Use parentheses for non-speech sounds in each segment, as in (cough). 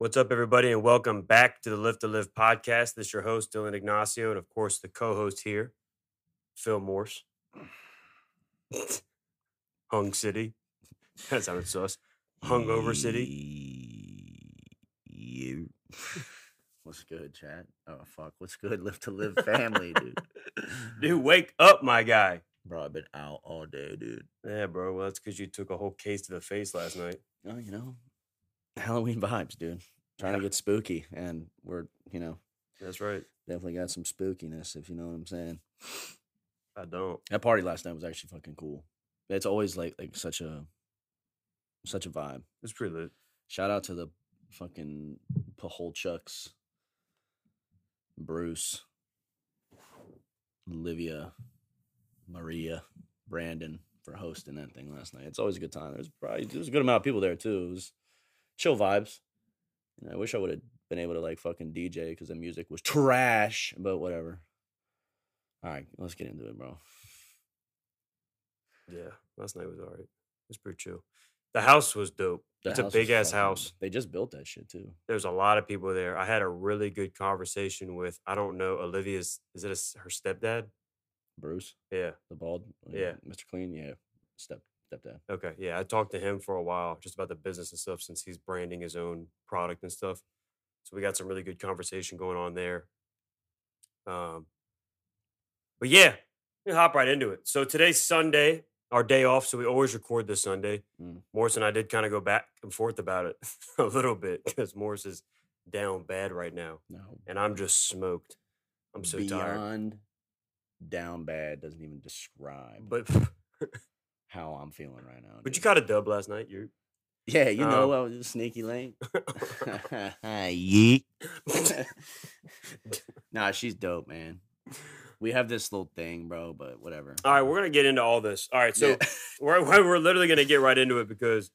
What's up, everybody, and welcome back to the Lift to Live podcast. This is your host, Dylan Ignacio, and of course, the co host here, Phil Morse. Hung City. (laughs) That sounded sus. Hungover City. You. What's good, chat? Oh fuck, what's good? Lift to Live family, dude. (laughs) Dude, wake up, my guy. Bro, I've been out all day, dude. Yeah, bro. Well, that's because you took a whole case to the face last night. Oh, you know, Halloween vibes, dude. Trying to get spooky, and we're, you know, That's right. definitely got some spookiness, if you know what I'm saying. I don't. That party last night was actually fucking cool. It's always like like such a such a vibe. It's pretty lit. Shout out to the fucking Paholchucks, Bruce, Olivia, Maria, Brandon for hosting that thing last night. It's always a good time. There's probably there's a good amount of people there too. It was chill vibes. And I wish I would have been able to like fucking DJ because the music was trash, but whatever. All right, let's get into it, bro. Yeah, last night was all right. It was pretty chill. The house was dope. The it's a big ass house. They just built that shit too. There's a lot of people there. I had a really good conversation with, I don't know, Olivia's, is it a her stepdad? Bruce, Yeah. the bald, Yeah. Mr. Clean, yeah, step stepdad. Okay. Yeah. I talked to him for a while just about the business and stuff since he's branding his own product and stuff. So we got some really good conversation going on there. Um, but yeah, we hop right into it. So today's Sunday, our day off. So we always record this Sunday. Mm. Morse and I did kind of go back and forth about it (laughs) a little bit because Morse is down bad right now No, and I'm just smoked. I'm so tired. beyond down bad doesn't even describe But (laughs) how I'm feeling right now. but you caught a dub last night. You're yeah, you know, um, I was sneaky lane. (laughs) Yeet. (laughs) nah, she's dope, man. We have this little thing, bro, but whatever. all right. We're gonna get into all this. All right, so Yeah. (laughs) we're we're literally gonna get right into it because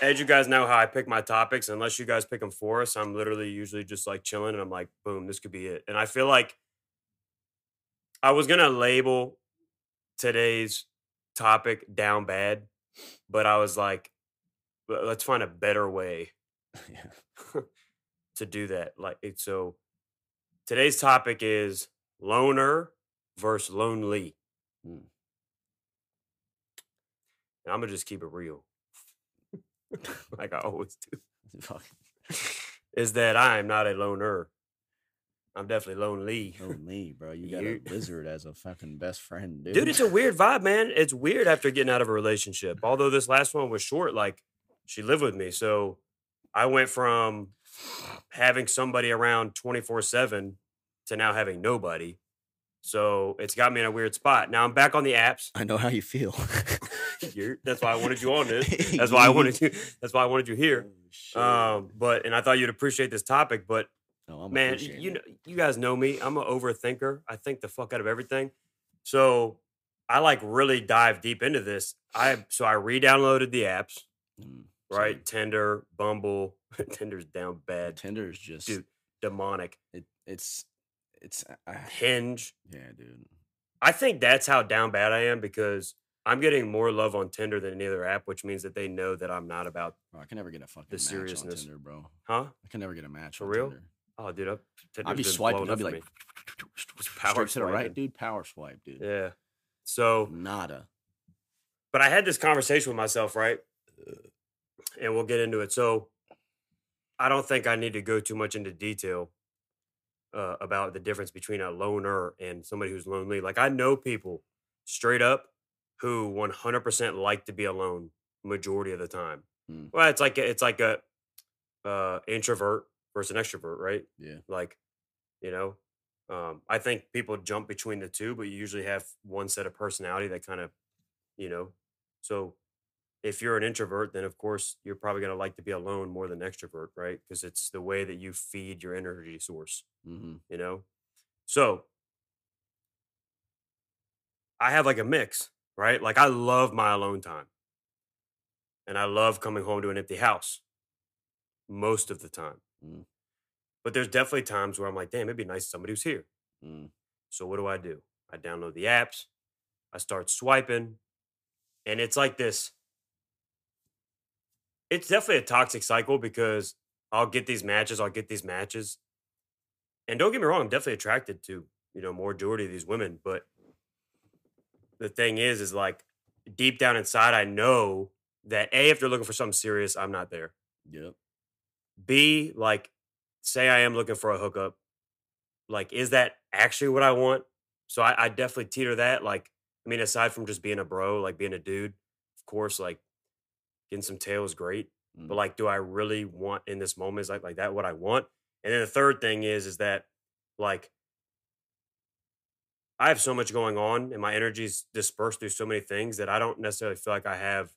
as you guys know how I pick my topics, unless you guys pick them for us, I'm literally usually just like chilling and I'm like, boom, this could be it. And I feel like I was gonna label today's topic down bad, but I was like, let's find a better way (laughs) yeah. (laughs) to do that. Like so today's topic is loner versus lonely. Mm. And I'm gonna just keep it real. (laughs) like I always do. Is that I'm not a loner. I'm definitely lonely. (laughs) Lonely, bro. You got a lizard as a fucking best friend, dude. Dude, it's a weird vibe, man. It's weird after getting out of a relationship. Although this last one was short, like she lived with me. So I went from having somebody around 24 7 to now having nobody. So it's got me in a weird spot. Now I'm back on the apps. I know how you feel. (laughs) You're- that's why I wanted you on this. (laughs) That's why I wanted you. That's why I wanted you here. Oh. Um, but and I thought you'd appreciate this topic. But No, I'm man, you know, you guys know me. I'm an overthinker. I think the fuck out of everything. So I like really dive deep into this. I so I re-downloaded the apps. Mm, Right, same. Tinder, Bumble. (laughs) Tinder's down bad, Tinder is just dude. Demonic. it, it's it's uh, Hinge. yeah, dude. I think that's how down bad I am because I'm getting more love on Tinder than any other app, which means that they know that I'm not about, Bro, I can never get a fucking The match seriousness. on Tinder, bro. huh? I can never get a match For on real? Tinder. Oh, dude, I, Tinder's I'd be swiping. I'd be like, (laughs) (laughs) power power to the right, dude. Power swipe, dude. Yeah. So Nada. but I had this conversation with myself, right? And we'll get into it. So I don't think I need to go too much into detail uh, about the difference between a loner and somebody who's lonely. Like I know people straight up who 100% like to be alone majority of the time. Mm. Well, it's like a- it's like a uh, introvert versus an extrovert, right? Yeah. Like, you know, um, I think people jump between the two, but you usually have one set of personality that kind of, you know, so if you're an introvert, then of course you're probably going to like to be alone more than extrovert, right? Because it's the way that you feed your energy source, Mm-hmm. you know? So I have like a mix, right? Like I love my alone time. And I love coming home to an empty house most of the time. Mm. But there's definitely times where I'm like, damn, it'd be nice somebody who's here. Mm. So what do I do? I download the apps, I start swiping, and it's like this. It's definitely a toxic cycle because I'll get these matches, I'll get these matches. And don't get me wrong, I'm definitely attracted to, you know, majority of these women, but the thing is is like deep down inside I know that A, if they're looking for something serious, I'm not there. Yep. B, like, say I am looking for a hookup. Like, is that actually what I want? So I, I definitely teeter that. Like, I mean, aside from just being a bro, like being a dude, of course, like getting some tail is great. Mm. But like, do I really want in this moment? Is like like that what I want? And then the third thing is is that like I have so much going on and my energy's dispersed through so many things that I don't necessarily feel like I have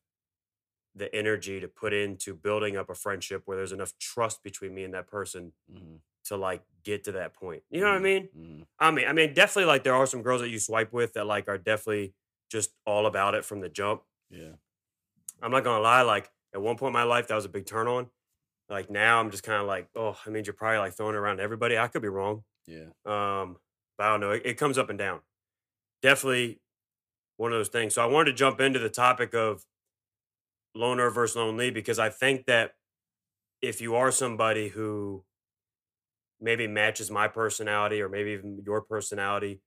the energy to put into building up a friendship where there's enough trust between me and that person Mhm. to like get to that point. You know what I Mhm. mean? Mhm. I mean, I mean, definitely like there are some girls that you swipe with that like are definitely just all about it from the jump. Yeah. I'm not gonna lie, like at one point in my life that was a big turn on. Like now I'm just kind of like, oh, I mean, you're probably like throwing it around everybody. I could be wrong. Yeah. Um, but I don't know. It, it comes up and down. Definitely one of those things. So I wanted to jump into the topic of loner versus lonely because I think that if you are somebody who maybe matches my personality or maybe even your personality,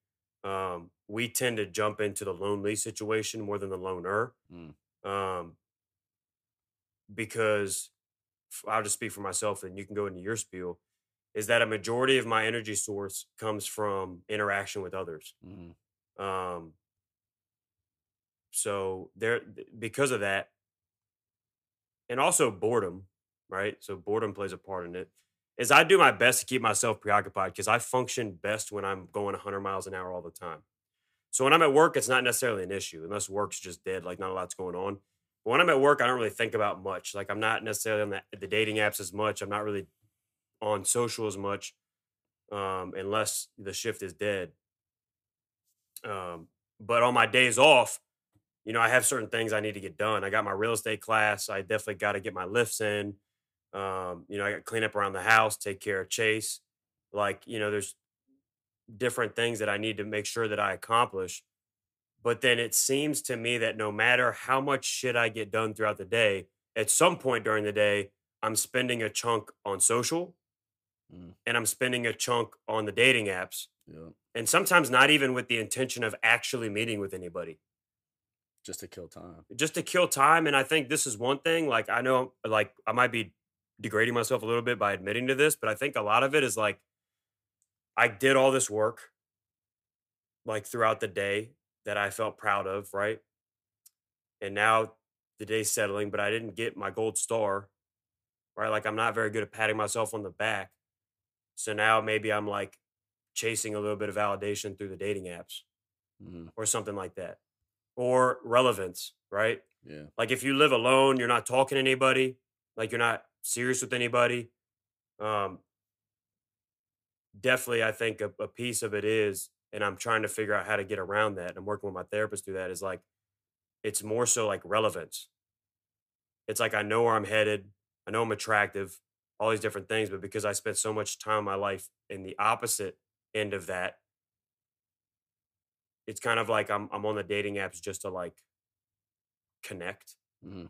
um, we tend to jump into the lonely situation more than the loner. Mm. Um, because I'll just speak for myself and you can go into your spiel is that a majority of my energy source comes from interaction with others. Mhm. Um, so there, because of that, and also boredom, right? So boredom plays a part in it. Is I do my best to keep myself preoccupied because I function best when I'm going 100 miles an hour all the time. So when I'm at work, it's not necessarily an issue unless work's just dead, like not a lot's going on. But when I'm at work, I don't really think about much. Like I'm not necessarily on the, the dating apps as much. I'm not really on social as much, um, unless the shift is dead. Um, but on my days off, you know, I have certain things I need to get done. I got my real estate class. I definitely got to get my lifts in. Um, you know, I got to clean up around the house, take care of Chase. Like, you know, there's different things that I need to make sure that I accomplish. But then it seems to me that no matter how much shit I get done throughout the day, at some point during the day, I'm spending a chunk on social Mm. and I'm spending a chunk on the dating apps. Yeah. And sometimes not even with the intention of actually meeting with anybody Just to kill time. just to kill time. And I think this is one thing. Like I know, like I might be degrading myself a little bit by admitting to this, but I think a lot of it is like I did all this work, like throughout the day that I felt proud of, right? And now the day's settling, but I didn't get my gold star, right? Like I'm not very good at patting myself on the back. So now maybe I'm like chasing a little bit of validation through the dating apps Mhm. or something like that, or relevance, right? Yeah. Like if you live alone, you're not talking to anybody, like you're not serious with anybody. Um, definitely, I think a, a piece of it is, and I'm trying to figure out how to get around that. And I'm working with my therapist through that. Is like, it's more so like relevance. It's like I know where I'm headed. I know I'm attractive, all these different things, but because I spent so much time in my life in the opposite end of that, it's kind of like I'm I'm on the dating apps just to like connect Mhm.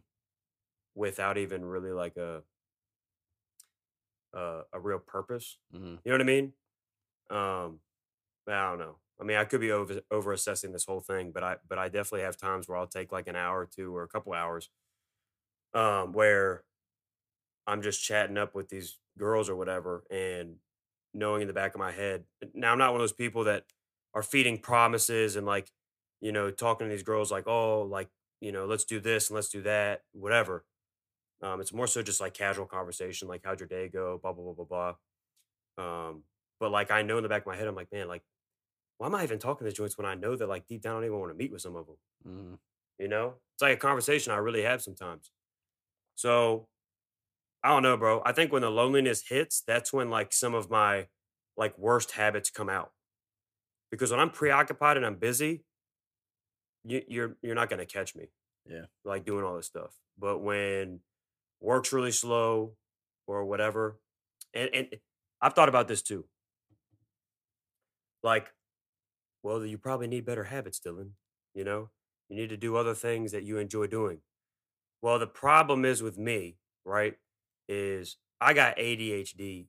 without even really like a a, a real purpose. Mhm. You know what I mean? Um, I don't know. I mean, I could be over over assessing this whole thing, but I but I definitely have times where I'll take like an hour or two or a couple hours, um, where I'm just chatting up with these girls or whatever, and knowing in the back of my head. Now I'm not one of those people that are feeding promises and like, you know, talking to these girls like, oh, like you know, let's do this and let's do that, whatever. Um, it's more so just like casual conversation, like how'd your day go, blah blah blah blah blah. Um, but like I know in the back of my head, I'm like, man, like, why am I even talking to joints when I know that like deep down I don't even want to meet with some of them? Mhm. You know, it's like a conversation I really have sometimes. So I don't know, bro. I think when the loneliness hits, that's when like some of my like worst habits come out. Because when I'm preoccupied and I'm busy, you, you're you're not gonna catch me. Yeah. like doing all this stuff. But when work's really slow or whatever, and and eh, I've thought about this too. Like, well, you probably need better habits, Dylan. You know, you need to do other things that you enjoy doing. Well, the problem is with me, right? Is I got ADHD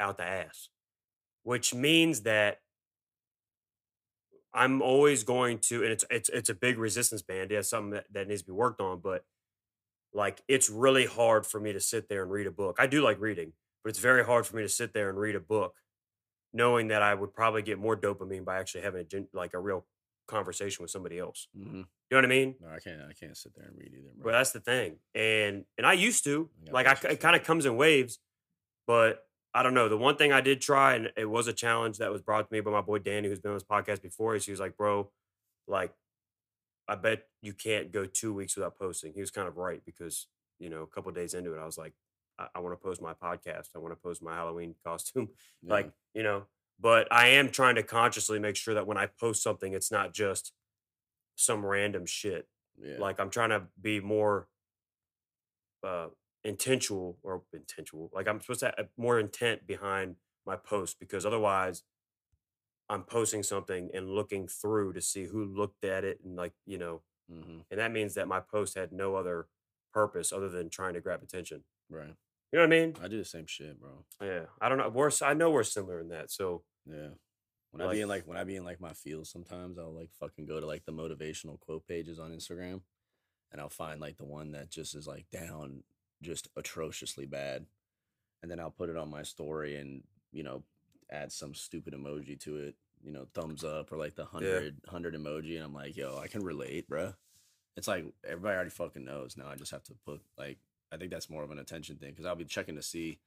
out the ass, which means that I'm always going to, and it's it's it's a big resistance band. Yeah, something that, that needs to be worked on, but like it's really hard for me to sit there and read a book. I do like reading, but it's very hard for me to sit there and read a book, knowing that I would probably get more dopamine by actually having a like a real conversation with somebody else. Mm-hmm. You know what I mean? No, I can't. I can't sit there and read either, But bro. that's the thing, and and I used to got like I, it kind of comes in waves, but I don't know. The one thing I did try, and it was a challenge that was brought to me by my boy Danny, who's been on this podcast before. Is he was like, "Bro, like, I bet you can't go two weeks without posting." He was kind of right because you know a couple days into it, I was like, "I, I want to post my podcast. I want to post my Halloween (laughs) costume." Yeah. like you know but i am trying to consciously make sure that when i post something it's not just some random shit yeah. like i'm trying to be more uh intentional or intentional like i'm supposed to have more intent behind my post because otherwise i'm posting something and looking through to see who looked at it and like you know hmm and that means that my post had no other purpose other than trying to grab attention Right. you know what i mean I do the same shit, bro. yeah i don't know we're s- i know we're similar in that so Yeah. When I be in like when I be in like my feels, sometimes I'll like fucking go to like the motivational quote pages on Instagram, and I'll find like the one that just is like down, just atrociously bad, and then I'll put it on my story and you know add some stupid emoji to it, you know, thumbs up or like the hundred hundred emoji, and I'm like, yo, I can relate, bruh. It's like everybody already fucking knows now. I just have to put like I think that's more of an attention thing because I'll be checking to see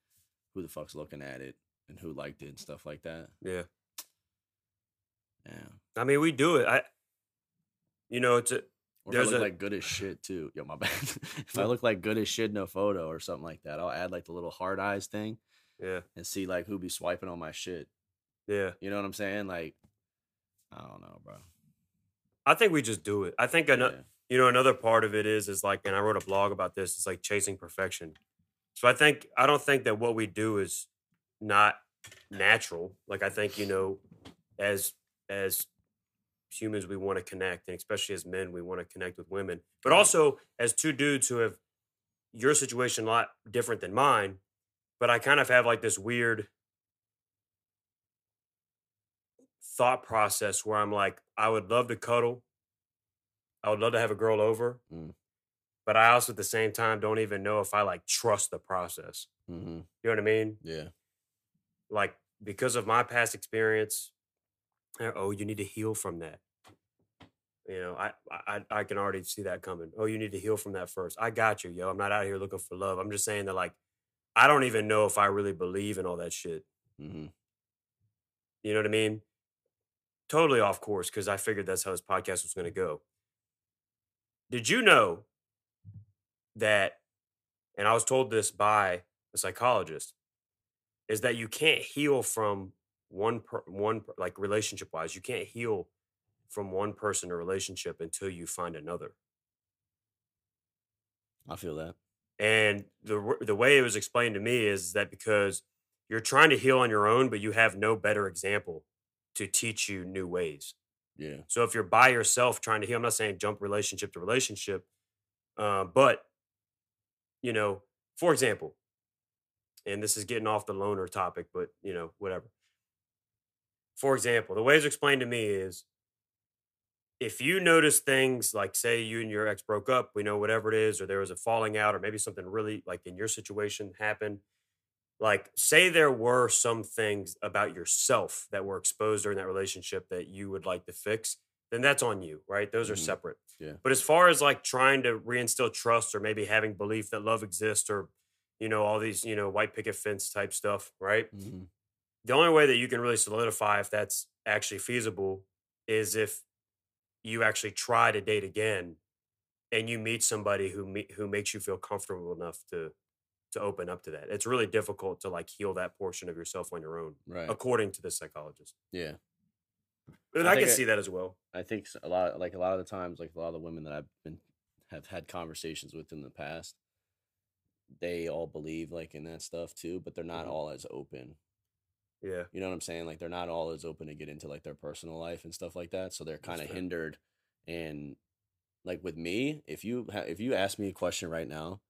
who the fuck's looking at it and who liked it and stuff like that. yeah Yeah. I mean, we do it. I, you know, it's a, Or There's if I look a- like good as shit too. Yo, my (laughs) bad. if I look like good as shit in a photo or something like that, I'll add like the little hard eyes thing yeah, and see like who be swiping on my shit. yeah. You know what I'm saying? Like, I don't know, bro. I think we just do it. I think ano- Yeah. you know another part of it is is like, and I wrote a blog about this. It's like chasing perfection. So I think I don't think that what we do is not natural. Like I think you know, as as humans, we want to connect, and especially as men, we want to connect with women. But also as two dudes who have your situation a lot different than mine. But I kind of have like this weird thought process where I'm like, I would love to cuddle. I would love to have a girl over. Mm. But I also at the same time don't even know if I like trust the process. Mm-hmm. You know what I mean? Yeah. Like because of my past experience, oh, you need to heal from that. You know, I, I I can already see that coming. Oh, you need to heal from that first. I got you, yo. I'm not out here looking for love. I'm just saying that like I don't even know if I really believe in all that shit. Mm-hmm. You know what I mean? Totally off course because I figured that's how this podcast was going to go. Did you know that, and I was told this by a psychologist, is that you can't heal from one per, one per- like relationship wise, you can't heal from one person or relationship until you find another. I feel that. And the the way it was explained to me is that because you're trying to heal on your own, but you have no better example to teach you new ways. Yeah. So if you're by yourself trying to heal, I'm not saying jump relationship to relationship, uh, but you know, for example, and this is getting off the loner topic, but you know, whatever. For example, the way it's explained to me is if you notice things like say you and your ex broke up, we know whatever it is, or there was a falling out, or maybe something really like in your situation happened. Like, say there were some things about yourself that were exposed during that relationship that you would like to fix, then that's on you, right? Those are Mhm. separate. Yeah. But as far as like trying to reinstill trust or maybe having belief that love exists or, you know, all these, you know, white picket fence type stuff, right? Mm-hmm. The only way that you can really solidify if that's actually feasible is if you actually try to date again and you meet somebody who me- who makes you feel comfortable enough to to open up to that. It's really difficult to like heal that portion of yourself on your own, Right. according to the psychologist. Yeah. And I I, can think I- see that as well. I think a lot, like a lot of the times, like a lot of the women that I've been have had conversations with in the past, they all believe like in that stuff too, but they're not Mhm. all as open. Yeah. You know what I'm saying? Like they're not all as open to get into like their personal life and stuff like that, so they're kind of hindered. And like with me, if you ha- if you ask me a question right now,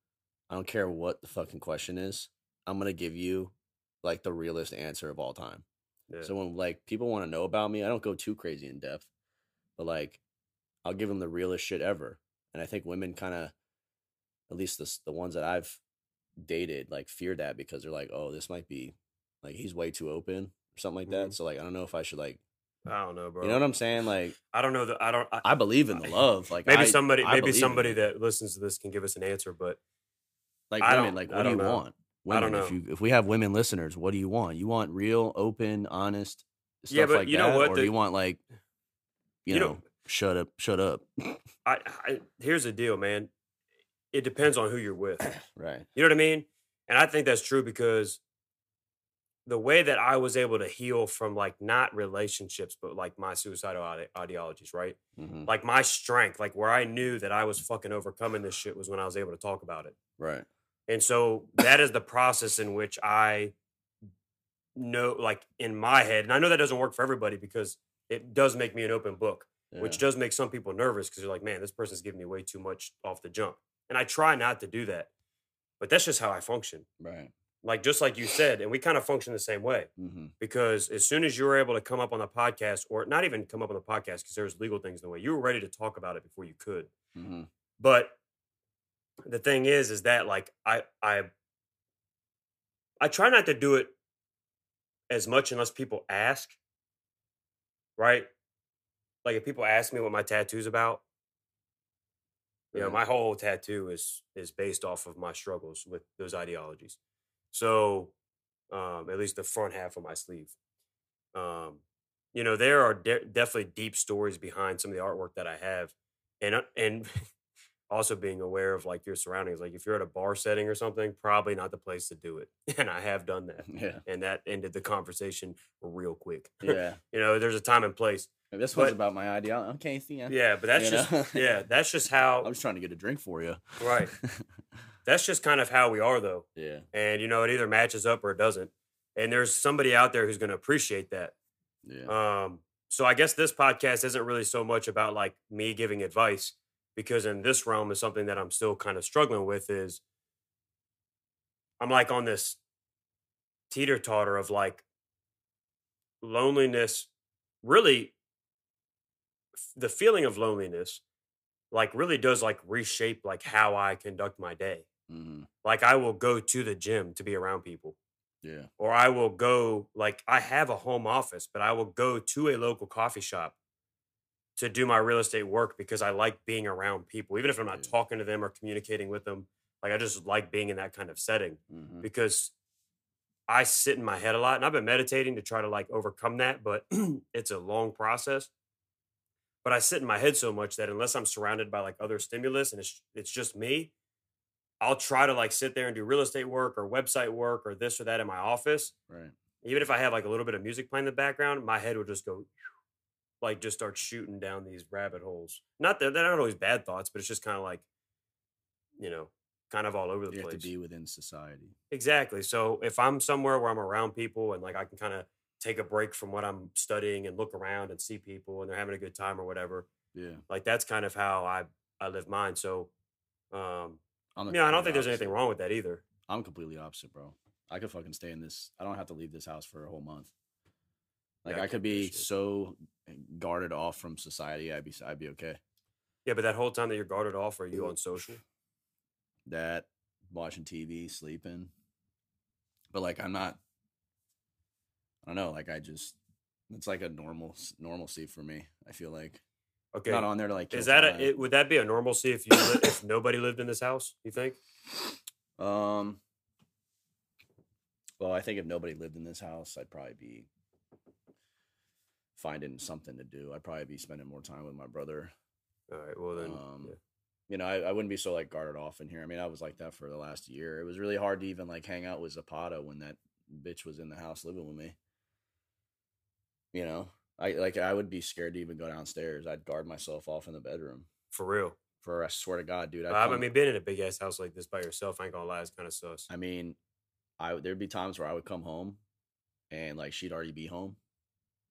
I don't care what the fucking question is. I'm gonna give you like the realest answer of all time. Yeah. So when like people want to know about me, I don't go too crazy in depth, but like I'll give them the realest shit ever. And I think women kind of, at least the the ones that I've dated, like fear that because they're like, oh, this might be like he's way too open or something like that. Mhm. So like I don't know if I should like, I don't know, bro. you know what I'm saying? Like I don't know that I don't. I, I believe in the love. Like maybe I- somebody, I maybe somebody that listens to this can give us an answer. But like I women, don't- like what do you know. want? I don't Women, if know. you if we have women listeners, what do you want? You want real, open, honest stuff Yeah, but like you know that, what? or The- do you want like, you, You know, know- shut up, shut up, (laughs) I, I here's the deal, man. It depends on who you're with. right? You know what I mean? And I think that's true because the way that I was able to heal from like not relationships, but like my suicidal ide- ideologies, right? hmm Like my strength, like where I knew that I was fucking overcoming this shit was when I was able to talk about it. Right. And so that is the process in which I know, like in my head, and I know that doesn't work for everybody because it does make me an open book, which does make some people nervous because they're like, man, this person's giving me way too much off the jump. And I try not to do that, but that's just how I function. right. Like, just like you said, and we kind of function the same way hmm because as soon as you were able to come up on the podcast, or not even come up on the podcast because there's legal things in the way, you were ready to talk about it before you could. hmm But the thing is, is that like I I I try not to do it as much unless people ask. Right? Like if people ask me what my tattoo's about, you know, my whole tattoo is is based off of my struggles with those ideologies. So, um, at least the front half of my sleeve. Um, you know, there are de- definitely deep stories behind some of the artwork that I have, and uh, and (laughs) also being aware of like your surroundings. Like if you're at a bar setting or something, probably not the place to do it. (laughs) And I have done that, (laughs) Yeah. and that ended the conversation real quick. Yeah. you know, there's a time and place. this one's But- about my ideology. Okay, see ya. Yeah, but that's You just know? yeah, that's just how I'm just trying to get a drink for you. right. That's just kind of how we are though. yeah. And you know, it either matches up or it doesn't. And there's somebody out there who's going to appreciate that. Yeah. Um, so I guess this podcast isn't really so much about like me giving advice because in this realm is something that I'm still kind of struggling with is I'm like on this teeter totter of like loneliness, really f- the feeling of loneliness like really does like reshape like how I conduct my day. Hmm Like I will go to the gym to be around people Yeah. or I will go like I have a home office, but I will go to a local coffee shop to do my real estate work because I like being around people, even if I'm not Yeah. talking to them or communicating with them. Like I just like being in that kind of setting hmm because I sit in my head a lot and I've been meditating to try to like overcome that, but (clears throat) it's a long process. But I sit in my head so much that unless I'm surrounded by like other stimulus and it's it's just me, I'll try to like sit there and do real estate work or website work or this or that in my office. Right. Even if I have like a little bit of music playing in the background, my head will just go (sniffs) like just start shooting down these rabbit holes. Not that they're not always bad thoughts, but it's just kind of like, you know, kind of all over the You have place. to be within society. Exactly. So if I'm somewhere where I'm around people and like I can kind of take a break from what I'm studying and look around and see people and they're having a good time or whatever, Yeah. like that's kind of how I I live mine. So um I'm I don't think there's anything wrong with that either. I'm completely opposite, bro. I could fucking stay in this. I don't have to leave this house for a whole month. Like Yeah, I I could be so guarded off from society. I'd be I'd be okay. Yeah, but that whole time that you're guarded off, are you on social? (sniffs) That watching TV, sleeping. But like I'm not. I don't know. Like I just, it's like a normal normalcy for me. I feel like Okay. not on there to like. Is that a, it, would that be a normalcy if you li- if nobody lived in this house? You think? Um. Well, I think if nobody lived in this house, I'd probably be finding something to do. I'd probably be spending more time with my brother. All right. Well then, Um, yeah. You know, I, I wouldn't be so like guarded off in here. I mean, I was like that for the last year. It was really hard to even like hang out with Zapata when that bitch was in the house living with me. You know, I like I would be scared to even go downstairs. I'd guard myself off in the bedroom. for real. For I swear to God, dude. I, I mean, being in a big ass house like this by yourself, I ain't gonna lie, it's kind of sus. I mean, I there'd be times where I would come home, and like she'd already be home,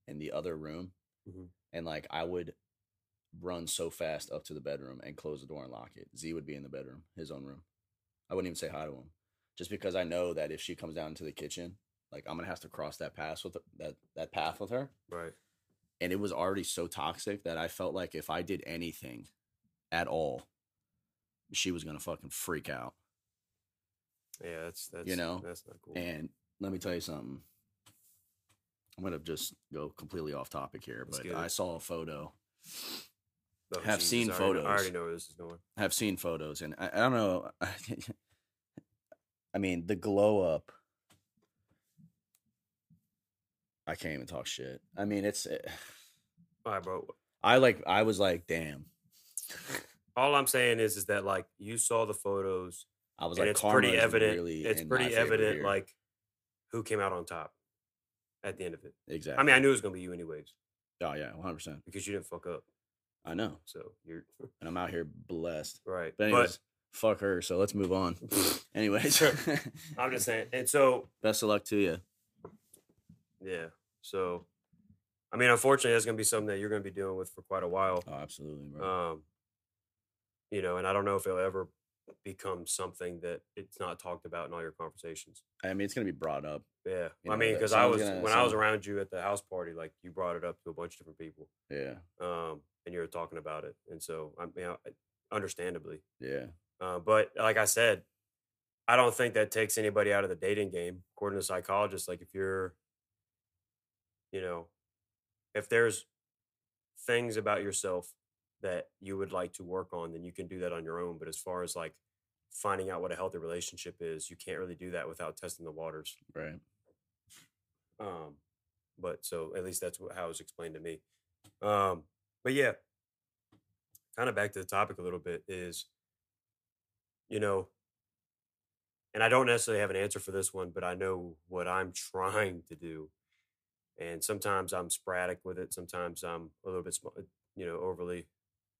in the other room, Mhm. and like I would run so fast up to the bedroom and close the door and lock it. Z would be in the bedroom, his own room. I wouldn't even say hi to him, just because I know that if she comes down to the kitchen, like I'm gonna have to cross that path with that that path with her. Right. And it was already so toxic that I felt like if I did anything at all, she was gonna fucking freak out. Yeah, that's that's you know, that's not cool. And let me tell you something. I'm gonna just go completely off topic here, Let's but I saw a photo. Oh, have seen I already I already know where this is going. Have seen photos, and I, I don't know. (laughs) I mean, the glow up. I can't even talk shit. I mean, it's. eh, (sighs) All right, bro. I like. I was like, damn. (laughs) All I'm saying is, is that like you saw the photos, I was like, it's pretty evident. Really it's pretty evident, like who came out on top at the end of it. exactly. I mean, I knew it was gonna be you anyways oh yeah, 100. percent because you didn't fuck up. I know, So you're (laughs) and I'm out here blessed. right. But anyways, fuck her. So let's move on. (laughs) anyways, I'm just saying. And so best of luck to you. Yeah. So I mean, unfortunately, that's gonna be something that you're gonna be dealing with for quite a while. Oh, absolutely, bro. Um, you know, and I don't know if it'll ever become something that it's not talked about in all your conversations. I mean, it's gonna be brought up. Yeah, You I know, mean, because I was gonna- when I was around you at the house party, like you brought it up to a bunch of different people, Yeah, um, and you were talking about it, and so I mean, I- understandably, yeah, uh, but like I said, I don't think that takes anybody out of the dating game. According to psychologists, like if you're, you know, if there's things about yourself that you would like to work on, then you can do that on your own. But as far as like finding out what a healthy relationship is, you can't really do that without testing the waters. right. Um, but so at least that's how it was explained to me. Um, but yeah, kind of back to the topic a little bit is, you know, and I don't necessarily have an answer for this one, but I know what I'm (laughs) trying to do. And sometimes I'm sporadic with it. Sometimes I'm a little bit, uh, you know, overly,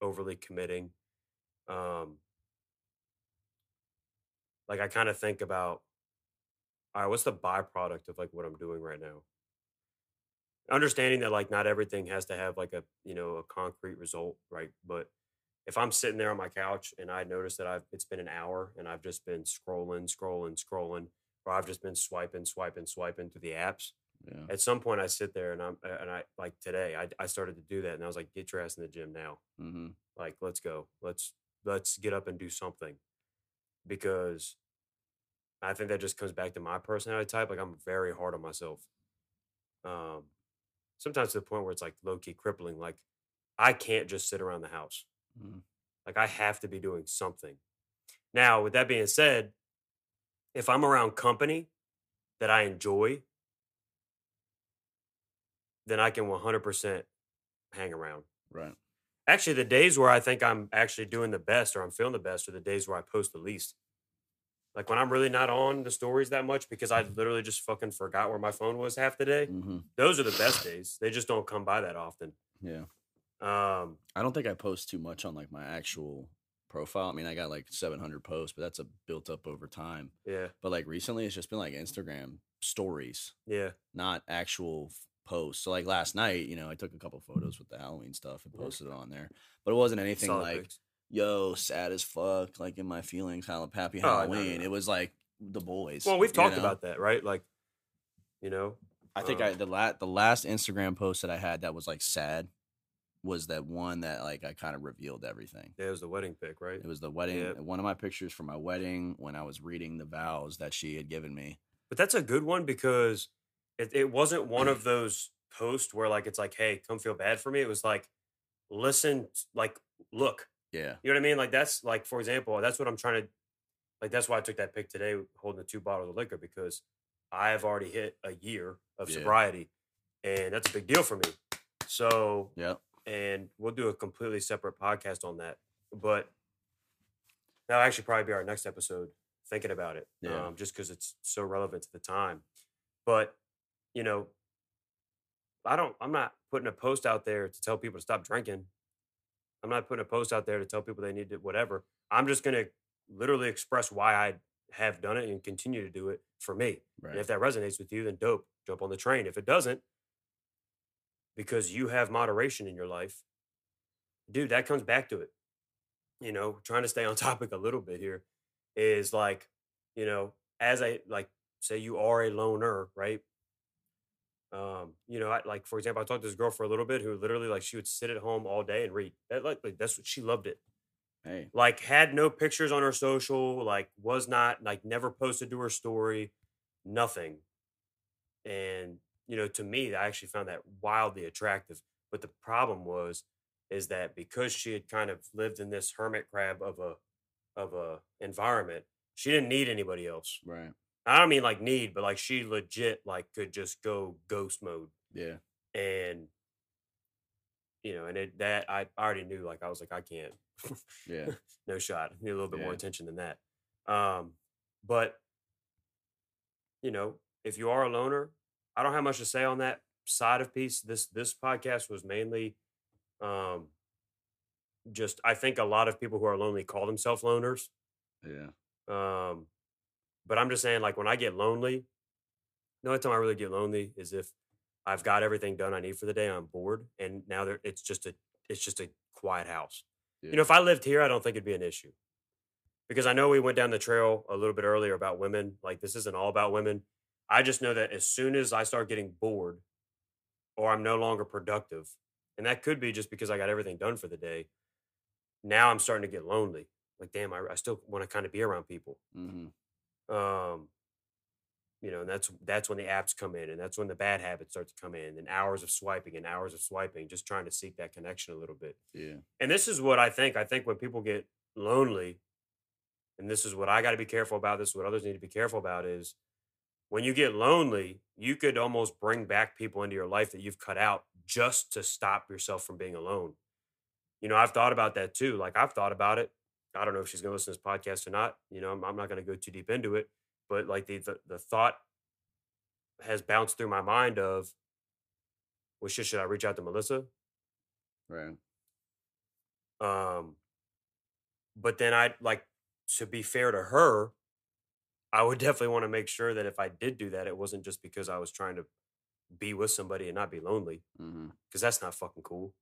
overly committing. Um, like I kind of think about all right, what's the byproduct of like what I'm doing right now? Understanding that like not everything has to have like a you know a concrete result, right? But if I'm sitting there on my couch and I notice that I've it's been an hour and I've just been scrolling, scrolling, scrolling, or I've just been swiping, swiping, swiping through the apps. Yeah, At some point, I sit there and I'm and I like today I I started to do that and I was like, get your ass in the gym now. Mm-hmm. like let's go. Let's let's get up and do something. Because i think that just comes back to my personality type like i'm very hard on myself. Um sometimes to the point where it's like low-key crippling like i can't just sit around the house. Mhm. like i have to be doing something. Now with that being said if i'm around company that i enjoy then i can 100% hang around right. Actually, the days where I think I'm actually doing the best or I'm feeling the best are the days where I post the least. Like when I'm really not on the stories that much because I literally just fucking forgot where my phone was half the day. Mm-hmm. Those are the best days. They just don't come by that often. Yeah, Um, I don't think I post too much on like my actual profile. I mean, I got like 700 posts, but that's a built up over time. yeah, But like recently, it's just been like Instagram stories, yeah, not actual posts. So like last night, you know, I took a couple photos with the Halloween stuff and posted it on there, but it wasn't anything solid like. yo, sad as fuck, like in my feelings, happy Oh, no, no, Halloween. no. It was like the boys. Well, we've talked know? about that, right? Like, you know, I think uh, I the la- the last Instagram post that I had that was like sad was that one that like I kind of revealed everything. it was the wedding pic, right? It was the wedding, one of my pictures from my wedding when I was reading the vows that she had given me. But that's a good one because it, it wasn't one (clears throat) of those posts where like it's like, hey, come feel bad for me. It was like, listen, like, look, Yeah, You know what I mean? Like that's like for example, that's what I'm trying to like that's why I took that pic today holding the two bottles of liquor because I have already hit a year of Yeah. sobriety and that's a big deal for me. So, yeah, and we'll do a completely separate podcast on that. But that'll actually probably be our next episode thinking about it. Yeah. Um, just because it's so relevant to the time. But, you know, I don't I'm not putting a post out there to tell people to stop drinking. I'm not putting a post out there to tell people they need to whatever. I'm just gonna literally express why I have done it and continue to do it for me. right. And if that resonates with you, then dope. Jump on the train. If it doesn't, because you have moderation in your life, dude, that comes back to it. You know, trying to stay on (laughs) topic a little bit here. is like, you know, as I like say you are a loner, right? Um, you know, I, like for example, I talked to this girl for a little bit who literally like she would sit at home all day and read. That like, like that's what she loved it. Hey, Like had no pictures on her social, like was not like never posted to her story, nothing. And you know, to me, I actually found that wildly attractive. But the problem was, is that because she had kind of lived in this hermit crab of a of a environment, she didn't need anybody else. right. I don't mean like need, but like she legit like could just go ghost mode Yeah. and you know, and it that I already knew like I was like I can't Yeah. (laughs) no shot. Need a little bit more attention than that. Um, but you know, if you are a loner, I don't have much to say on that side of piece. This this podcast was mainly um just I think a lot of people who are lonely call themselves loners. Yeah. Um, but I'm just saying, like when I get lonely, the only time I really get lonely is if I've got everything done I need for the day. I'm bored, and now there it's just a it's just a quiet house. You know, if I lived here, I don't think it'd be an issue because I know we went down the trail a little bit earlier about women. Like this isn't all about women. I just know that as soon as I start getting bored, or I'm no longer productive, and that could be just because I got everything done for the day. Now I'm starting to get lonely. Like, damn, I, I still want to kind of be around people hmm um you know and that's that's when the apps come in and that's when the bad habits start to come in and hours of swiping and hours of swiping just trying to seek that connection a little bit Yeah. and this is what i think i think when people get lonely and this is what i got to be careful about this is what others need to be careful about is when you get lonely you could almost bring back people into your life that you've cut out just to stop yourself from being alone you know i've thought about that too like i've thought about it I don't know if she's going to listen to this podcast or not. You know, I'm, I'm not going to go too deep into it, but like the, the the thought has bounced through my mind of, well, shit, should I reach out to Melissa? Right. Um, but then I like to be fair to her, I would (laughs) definitely want to make sure that if I did do that, it wasn't just because I was trying to be with somebody and not be lonely, because that's not fucking cool.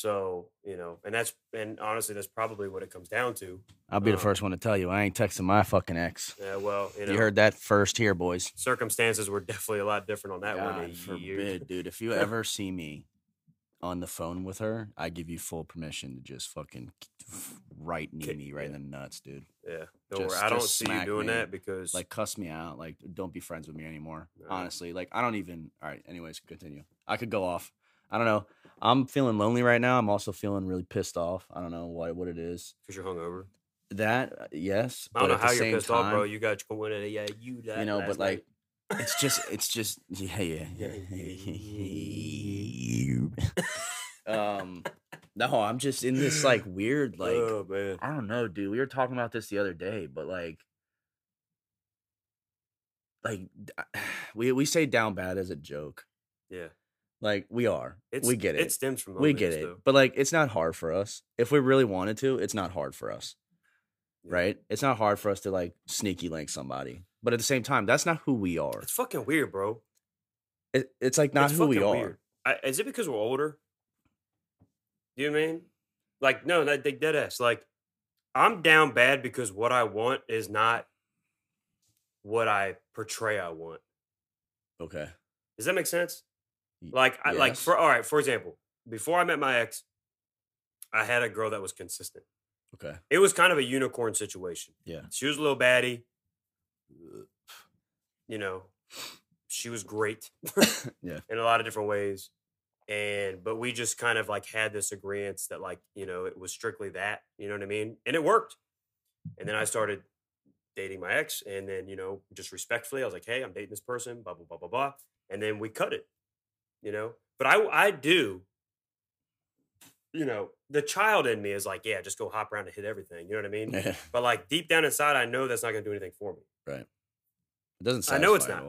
So you know, and that's and honestly, that's probably what it comes down to. I'll be the Um, first one to tell you I ain't texting my fucking ex. Yeah, well, you You, heard that first here, boys. circumstances were definitely a lot different on that one. God a forbid, dude. If you (laughs) ever see me on the phone with her, I give you full permission to just fucking right knee me right yeah. in the nuts, dude. Yeah, don't Just- worry. I don't see you doing me. that because Like cuss me out. Like don't be friends with me anymore. No. Honestly, like I don't even. All right. Anyways, continue. I could go off. I don't know. I'm feeling lonely right now. I'm also feeling really pissed off. I don't know what what it is. because you're hungover. That uh, yes, I don't but know at how you're pissed time, off, bro. You got your winner. Yeah, you. You know, but like night. it's just it's just yeah yeah. yeah. (laughs) (laughs) um, no, I'm just in this like weird like oh man, I don't know, dude. We were talking about this the other day, but like, like (sighs) we we say down bad as a joke. yeah. Like we are, It's we get it, It stems from we get it. though. But like, it's not hard for us. If we really wanted to, it's not hard for us, Yeah. right? It's not hard for us to like sneaky link somebody. But at the same time, that's not who we are. It's fucking weird, bro. It, it's like not it's who we are. I, is it because we're older? Do you know I mean? Like, no, that they dead ass. Like, I'm down bad because what I want is not what I portray I want. Okay. Does that make sense? Like, I, like for all right. For example, before I met my ex, I had a girl that was consistent. Okay. It was kind of a unicorn situation. Yeah. She was a little baddie. You know, she was great. (laughs) Yeah. In a lot of different ways. And but we just kind of like had this agreement that like, you know, it was strictly that, you know what I mean? And it worked. And then I started dating my ex and then, you know, just respectfully, I was like, hey, I'm dating this person, blah, blah, blah, blah, blah. And then we cut it, you know. But I I do, you know, the child in me is like, yeah, just go hop around and hit everything. You know what I mean? it (laughs) But like deep down inside, I know that's not going to do anything for me. Right. It doesn't. I know it's not.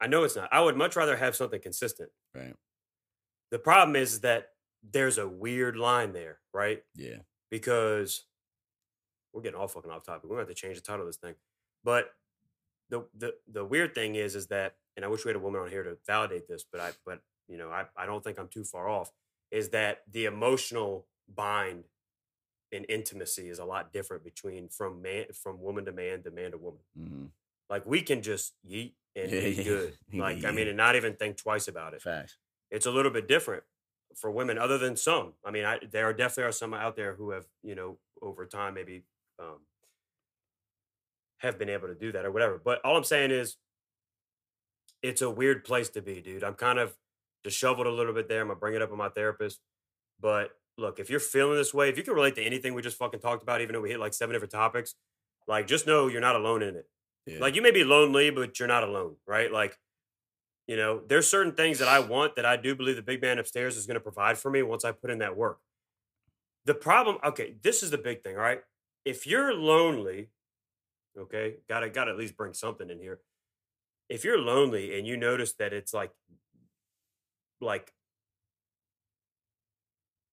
I know it's not. I would much rather have something consistent. Right. The problem is that there's a weird line there, right? Yeah. Because we're getting all fucking off topic. We're going to have to change the title of this thing. But the the the weird thing is, is that, and I wish we had a woman on here to validate this, but I, but you know, I, I don't think I'm too far off. Is that the emotional bind in intimacy is a lot different between from man from woman to man to man to woman. hmm Like we can just yeet and Yeah, be (laughs) good. Yeah, Like I mean, and not even think twice about it. Facts. It's a little bit different for women, other than some. I mean, I, there are definitely are some out there who have you know over time maybe um, have been able to do that or whatever. But all I'm saying is, it's a weird place to be, dude. I'm kind of disheveled a little bit there. I'm gonna bring it up with my therapist. But look, if you're feeling this way, if you can relate to anything we just fucking talked about, even though we hit like seven different topics, like just know you're not alone in it. Yeah. Like you may be lonely, but you're not alone, right? Like, you know, there's certain things that I want that I do believe the big man upstairs is to provide for me once I put in that work. The problem, okay, this is the big thing, right? If you're lonely, okay, gotta gotta at least bring something in here. If you're lonely and you notice that it's like like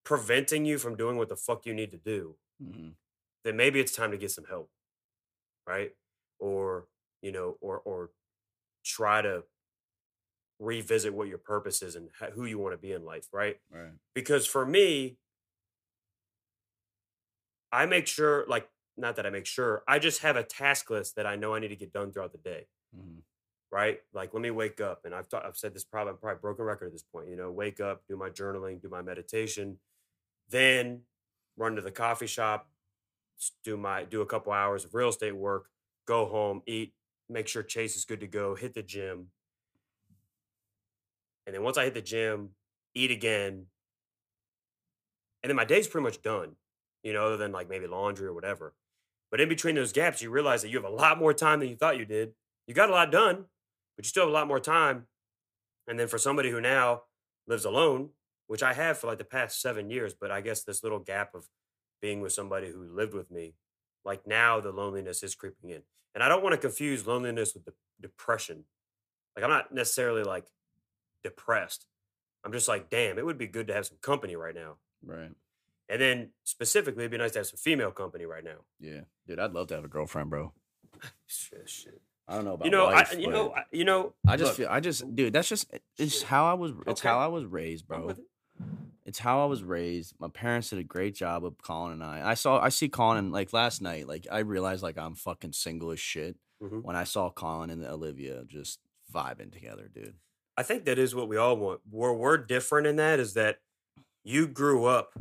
preventing you from doing what the fuck you need to do, hmm then maybe it's time to get some help right? Or you know or or try to revisit what your purpose is and who you want to be in life right? Right. because for me i make sure like not that i make sure i just have a task list that i know i need to get done throughout the day. Hmm right? Like, let me wake up, and I've thought, I've said this probably I'm probably broken record at this point. You know, wake up, do my journaling, do my meditation, then run to the coffee shop, do my do a couple hours of real estate work, go home, eat, make sure Chase is good to go, hit the gym, and then once I hit the gym, eat again, and then my day's pretty much done. You know, other than like maybe laundry or whatever. But in between those gaps, you realize that you have a lot more time than you thought you did. You got a lot done, but you still have a lot more time. And then for somebody who now lives alone, which I have for like the past seven years, but I guess this little gap of being with somebody who lived with me, like now the loneliness is creeping in. And I don't want to confuse loneliness with de- depression. Like I'm not necessarily like depressed. I'm just like, damn, it would be good to have some company right now. Right. And then specifically, it'd be nice to have some female company right now. Yeah. Dude, I'd love to have a girlfriend, bro. (laughs) Shit, shit. I don't know about You know, I, you know, I, you know. I just look, feel I just dude, that's just it's how I was it's Okay. how I was raised, bro. it. It's how I was raised. My parents did a great job of Colin and I. I saw I see Colin and like last night, like I realized like I'm fucking single as shit Mhm. when I saw Colin and Olivia just vibing together, dude. I think that is what we all want. Where we're different in that is that you grew up,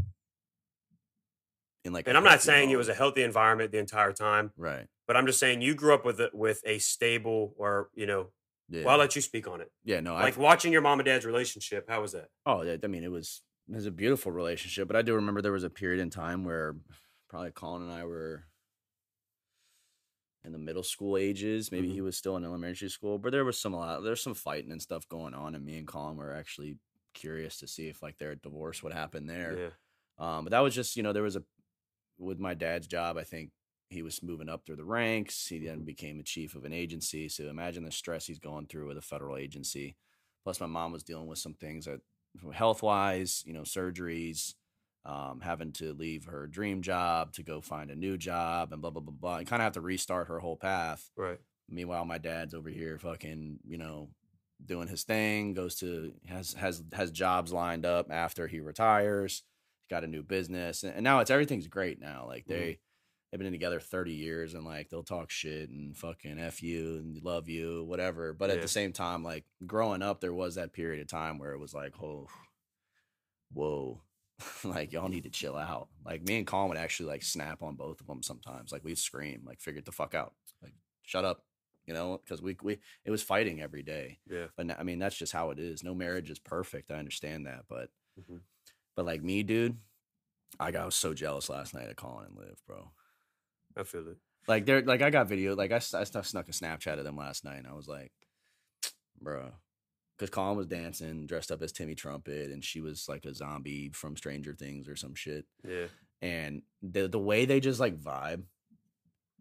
In like and i'm not saying it was a healthy environment the entire time, right. But I'm just saying you grew up with a, with a stable, or you know, Yeah. well, I'll let you speak on it. yeah, no, Like I watching your mom and dad's relationship, how was that? Oh, yeah, I mean, it was it was a beautiful relationship, but I do remember there was a period in time where probably Colin and I were in the middle school ages. Maybe Mhm. he was still in elementary school, but there was some a lot there's some fighting and stuff going on, and me and Colin were actually curious to see if like their divorce would happen there. Yeah, Um, but that was just you know there was a with my dad's job. I think he was moving up through the ranks. He then became a chief of an agency. So imagine the stress he's going through with a federal agency. Plus, my mom was dealing with some things that health wise, you know, surgeries, um, having to leave her dream job to go find a new job, and blah blah blah blah. And kind of have to restart her whole path. right. Meanwhile, my dad's over here fucking, you know, doing his thing, goes to has has has jobs lined up after he retires, got a new business, and, and now it's everything's great now. Like they they've been together 30 years and like they'll talk shit and fucking F you and love you, whatever. But at the same time, like growing up, there was that period of time where it was like, oh whoa. (laughs) like y'all need to chill out. Like me and Colin would actually like snap on both of them sometimes. Like we'd scream, like figure it the fuck out. Like shut up you know, because we we it was fighting every day. Yeah, But I mean, that's just how it is. No marriage is perfect. I understand that, but Mhm. but like me, dude, I got so jealous last night of Colin and Liv, bro. I feel it. Like they're like I got video, like I, stuck snuck a Snapchat of them last night, and I was like, (tsk) bro. Because Colin was dancing, dressed up as Timmy Trumpet, and she was like a zombie from Stranger Things or some shit. Yeah, And the the way they just like vibe,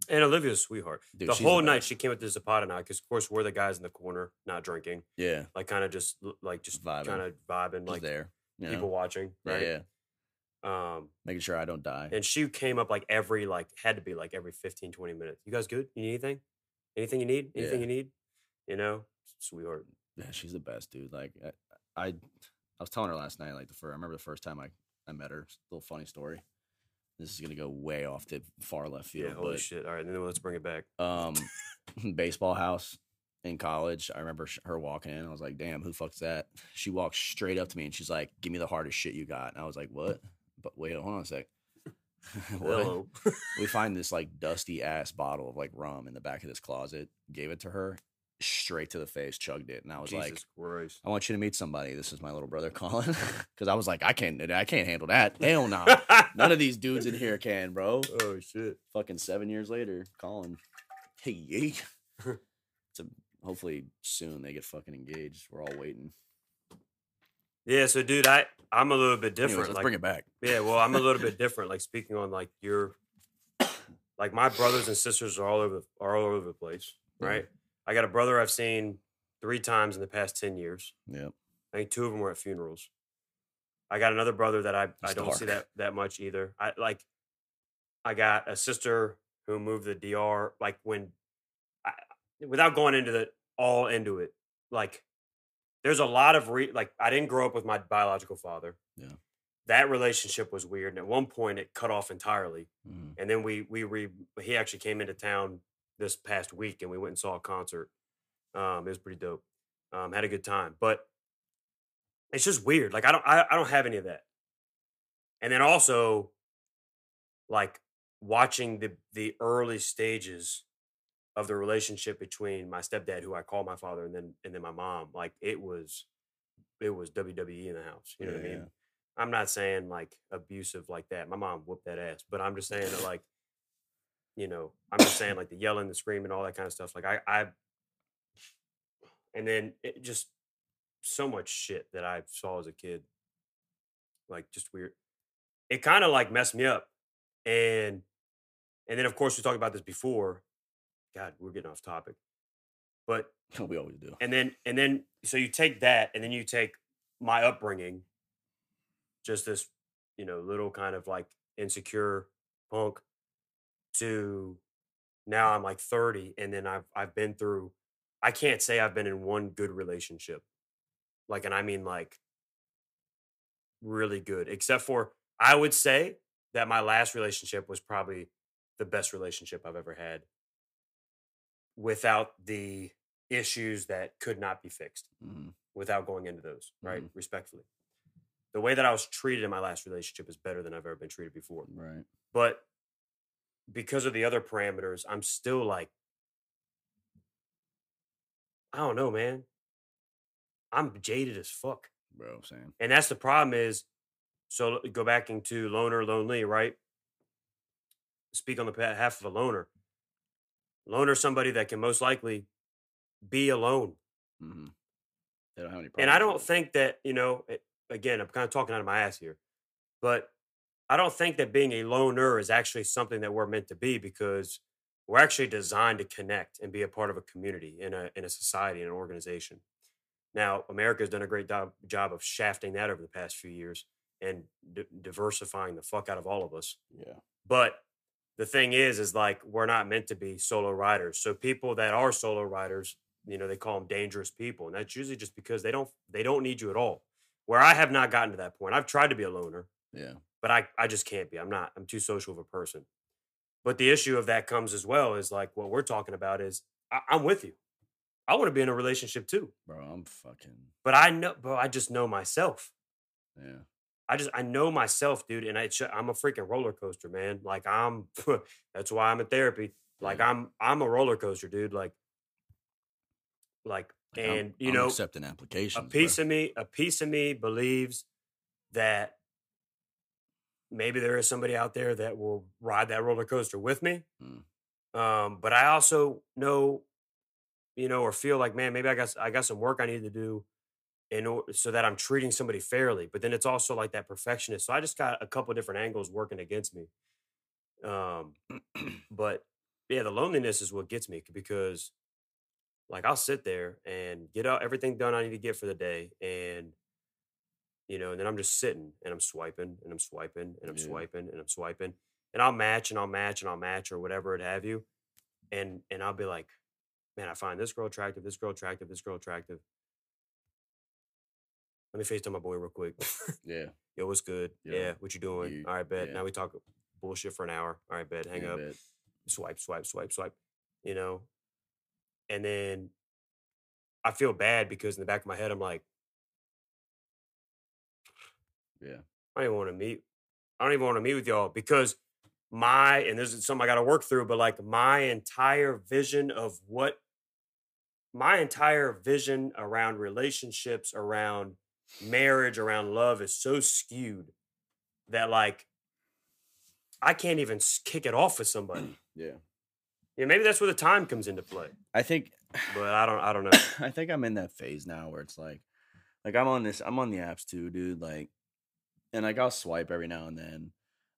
and Olivia's sweetheart. dude. the whole night she came with this Zapata night because, of course, we're the guys in the corner not drinking, yeah, like kind of just like just Vibing. kind of vibing, just like there, you people know? watching, yeah, right? yeah, Um, making sure I don't die. and she came up like every like had to be like every 15 20 minutes you guys good you need anything anything you need anything Yeah. you need you know sweetheart Yeah, she's the best, dude. Like I, I, I was telling her last night, like the first, I remember the first time I, I met her. Little funny story. This is gonna go way off the far left field. Yeah, holy but shit. All right, then let's bring it back. um, (laughs) baseball house in college. I remember her walking in. I was like, "Damn, who fucks that?" She walked straight up to me and she's like, "Give me the hardest shit you got." And I was like, "What?" But wait, hold on a sec. (laughs) Hello. (laughs) We find this like dusty ass bottle of like rum in the back of this closet. Gave it to her, straight to the face, chugged it, and I was Jesus like, Christ. "I want you to meet somebody. This is my little brother Colin." (laughs) Because I was like, "I can't, I can't handle that. Hell no." None of these dudes in here can, bro. Oh shit. Fucking seven years later, Colin. Hey, so hopefully soon they get fucking engaged. We're all waiting. Yeah, so dude, I I'm a little bit Anyways, different. let's like, bring it back. Yeah, well, I'm a little bit (laughs) different. Like speaking on like your, (coughs) like my brothers and sisters are all over are all over the place, right? I got a brother I've seen three times in the past ten years. Yeah, I think two of them were at funerals. I got another brother that I I don't see that that much either. I like. I got a sister who moved the DR. Like when, I, without going into the all into it, like there's a lot of re like I didn't grow up with my biological father. Yeah. That relationship was weird, and at one point it cut off entirely. Mhm. And then we we re he actually came into town this past week, and we went and saw a concert. Um, it was pretty dope. Um, had a good time, but it's just weird. Like I don't I, I don't have any of that. And then also, like watching the the early stages of the relationship between my stepdad, who I call my father, and then and then my mom. Like it was, it was WWE in the house. You know what I Yeah. mean? I'm not saying like abusive like that. My mom whooped that ass, but I'm just saying that like, you know, I'm just saying like the yelling, the screaming, all that kind of stuff. Like I, I, and then it just so much shit that I saw as a kid, like just weird. It kind of like messed me up, and and then of course we talked about this before. God, we're getting off topic, but (laughs) We always do. and then and then so you take that and then you take my upbringing just this you know little kind of like insecure punk to now i'm like 30 and then i've i've been through i can't say i've been in one good relationship. Like and i mean like really good except for i would say that my last relationship was probably the best relationship i've ever had without the issues that could not be fixed Mhm. without going into those, right? Mhm. Respectfully. The way that I was treated in my last relationship is better than I've ever been treated before. Right. But because of the other parameters, I'm still like, I don't know, man. I'm jaded as fuck. Bro, same. And that's the problem is, so go back into loner, lonely, right? Speak on the pa- half of a loner. Loner, somebody that can most likely be alone. hmm They don't have any problems. And I don't think that, you know, it- again, I'm kind of talking out of my ass here, but I don't think that being a loner is actually something that we're meant to be because we're actually designed to connect and be a part of a community in a in a society in an organization. Now, America's done a great job, job of shafting that over the past few years and d- diversifying the fuck out of all of us. Yeah. But the thing is, is like we're not meant to be solo riders. So people that are solo riders, you know, they call them dangerous people, and that's usually just because they don't they don't need you at all. Where I have not gotten to that point. I've tried to be a loner, Yeah. but I I just can't be. I'm not. I'm too social of a person. But the issue of that comes as well is like what we're talking about is I, I'm with you. I want to be in a relationship too, Bro, I'm fucking. but I know, bro. I just know myself. Yeah. I just I know myself, dude, and I I'm a freaking roller coaster, man. Like I'm (laughs) that's why I'm in therapy. Like I'm I'm a roller coaster, dude. Like like Like, I'm- and you I'm know accepting a piece bro. of me a piece of me believes that maybe there is somebody out there that will ride that roller coaster with me. Mm. Um, but I also know, you know, or feel like, man, maybe I got I got some work I need to do in order so that I'm treating somebody fairly. But then it's also like that perfectionist. So I just got a couple different angles working against me. Um, (clears throat) but yeah, the loneliness is what gets me because like I'll sit there and get out everything done I need to get for the day and you know, and then I'm just sitting and I'm swiping and I'm swiping and I'm Yeah. swiping and I'm swiping and I'll match and I'll match and I'll match or whatever it have you. And and I'll be like, man, I find this girl attractive, this girl attractive, this girl attractive. Let me FaceTime my boy real quick. (laughs) Yeah. Yo, what's good? Yo, yeah, what you doing? you- All right, bet. yeah. Now we talk. bullshit for an hour. All right, bed, hang Yeah, up, bet. swipe, swipe, swipe, swipe. You know, and then I feel bad because in the back of my head, I'm like, Yeah. I don't even want to meet. I don't even want to meet with y'all because my and this is something I got to work through. But like my entire vision of what my entire vision around relationships, around marriage, around love is so skewed that like I can't even kick it off with somebody. (clears throat) Yeah. Yeah, maybe that's where the time comes into play. I think But I don't. I don't (clears throat) know. I think I'm in that phase now where it's like, like I'm on this, I'm on the apps too, dude. Like, and like I'll swipe every now and then.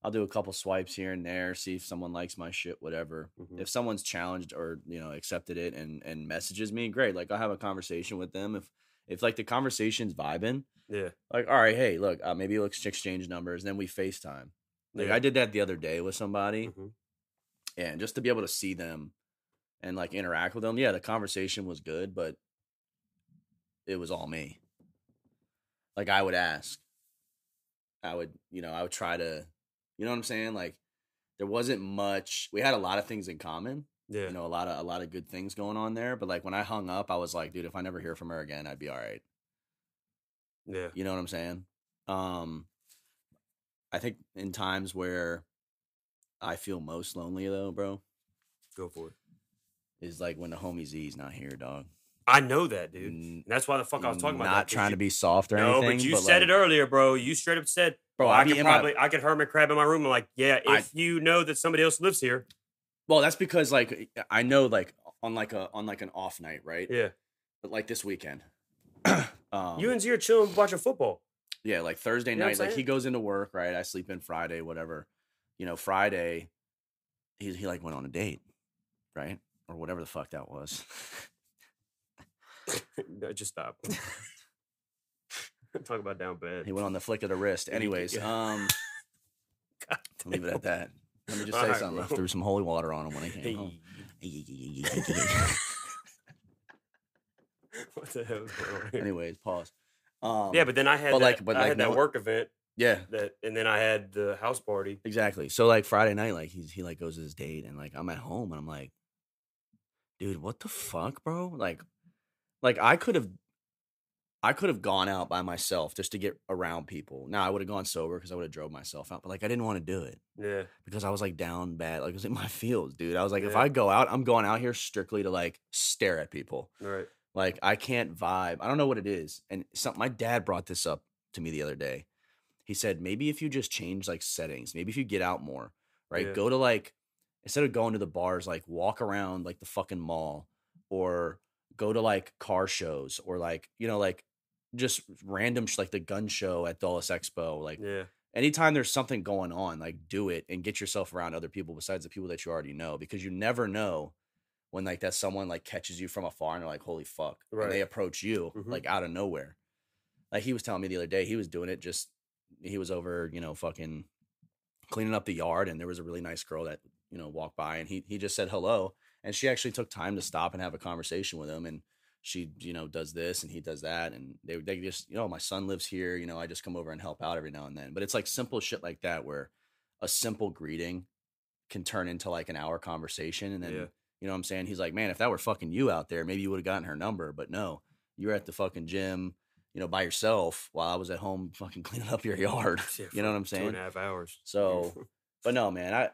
I'll do a couple swipes here and there, see if someone likes my shit, whatever. Mhm. If someone's challenged or you know accepted it and and messages me, great. Like I'll have a conversation with them. If if like the conversation's vibing, Yeah. like all right, hey, look, uh, maybe let's exchange numbers, and then we FaceTime. Like yeah. I did that the other day with somebody, Mhm. and just to be able to see them and like interact with them, yeah, the conversation was good, but it was all me. Like I would ask, I would, you know, I would try to, you know what I'm saying? Like there wasn't much. We had a lot of things in common, Yeah. you know, a lot of a lot of good things going on there. But like when I hung up, I was like, dude, if I never hear from her again, I'd be all right. Yeah. You know what I'm saying? Um I think in times where I feel most lonely though, bro, Go for it. is like when the homie Z's not here, dog. I know that, dude. And that's why the fuck I was talking about. Not trying you- to be soft or No, anything. but you said like, it earlier, bro. You straight up said, Bro, "Bro, I I could in my- probably, I could hermit crab in my room." I'm like, yeah, I- if you know that somebody else lives here, Well, that's because like I know like on like a on like an off night, right? yeah. But like this weekend. (clears throat) um, you and Z are chilling watching football. yeah, like Thursday You know night, like he goes into work, right? I sleep in Friday, whatever. You know, Friday, he he like went on a date, right? Or whatever the fuck that was. (laughs) no, just stop. (laughs) Talk about down bad. he went on the flick of the wrist. (laughs) Anyways, um, leave it at that. Let me just say right, something. I threw some holy water on him when he came home. (laughs) What the hell is going on here? Anyways, pause. Um, yeah, but then I had but that, like- but I like had that work event yeah, that, and then I had the house party. exactly. So like Friday night, like he's he like goes to his date, and like I'm at home, and I'm like, dude, what the fuck, bro? Like, like I could have, I could have gone out by myself just to get around people. Now I would have gone sober because I would have drove myself out, but like I didn't want to do it Yeah, because I was like down bad. Like it was in my (laughs) feels, dude. I was like, if I go out, I'm going out here strictly to like stare at people. right. Like I can't vibe. I don't know what it is. And some my dad brought this up to me the other day. He said maybe if you just change like settings, maybe if you get out more, right? Yeah. Go to like instead of going to the bars, like walk around like the fucking mall or go to like car shows or like, you know, like just random sh- like the gun show at Dulles Expo. Like Yeah, anytime there's something going on, like do it and get yourself around other people besides the people that you already know because you never know when like that someone like catches you from afar and they're like, holy fuck. And they approach you Mhm. like out of nowhere. Like he was telling me the other day, he was doing it just he was over, you know, fucking cleaning up the yard and there was a really nice girl that, you know, walked by and he he just said hello. And she actually took time to stop and have a conversation with him and she, you know, does this and he does that. And they they just, you know, my son lives here, you know, I just come over and help out every now and then. But it's like simple shit like that where a simple greeting can turn into like an hour conversation. And then, Yeah. you know what I'm saying? He's like, man, if that were fucking you out there, maybe you would have gotten her number. But no, you're at the fucking gym, you know, by yourself while I was at home fucking (laughs) cleaning up your yard. Yeah, You know what I'm saying? and a half hours. (laughs) So, But no, man, I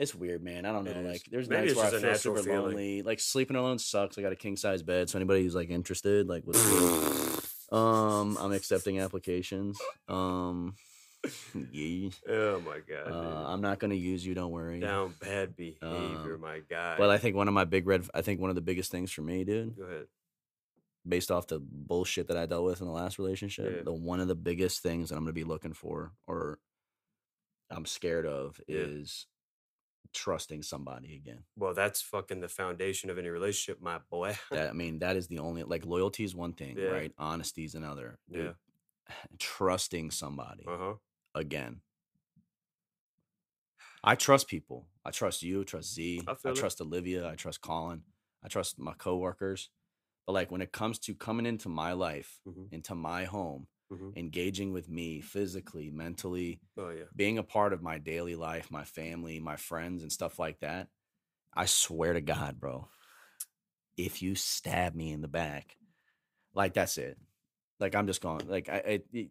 it's weird, man. I don't know. Like there's Maybe nights it's where I just a feel natural super feeling. lonely. Like sleeping alone sucks. I got a king size bed, so anybody who's like interested, like what's (laughs) um, I'm accepting applications. Um, (laughs) yeah. oh my god, Uh, I'm not gonna use you. Don't worry. dude. down bad behavior, um, my guy. But I think one of my big red. I think one of the biggest things for me, dude, go ahead. based off the bullshit that I dealt with in the last relationship, Yeah. the one of the biggest things that I'm gonna be looking for, or I'm scared of, Yeah. is trusting somebody again. Well, that's fucking the foundation of any relationship, my boy. (laughs) That I mean, that is the only like loyalty is one thing, Yeah. right? Honesty is another. yeah. (sighs) Trusting somebody Uh huh. again. I trust people. I trust you. Trust Z. I I trust Olivia. I trust Colin. I trust my coworkers. But like when it comes to coming into my life, Mhm. into my home, Mhm. engaging with me physically, mentally, Oh yeah. being a part of my daily life, my family, my friends, and stuff like that, I swear to God, bro, if you stab me in the back, like that's it. Like I'm just going. Like I, I y-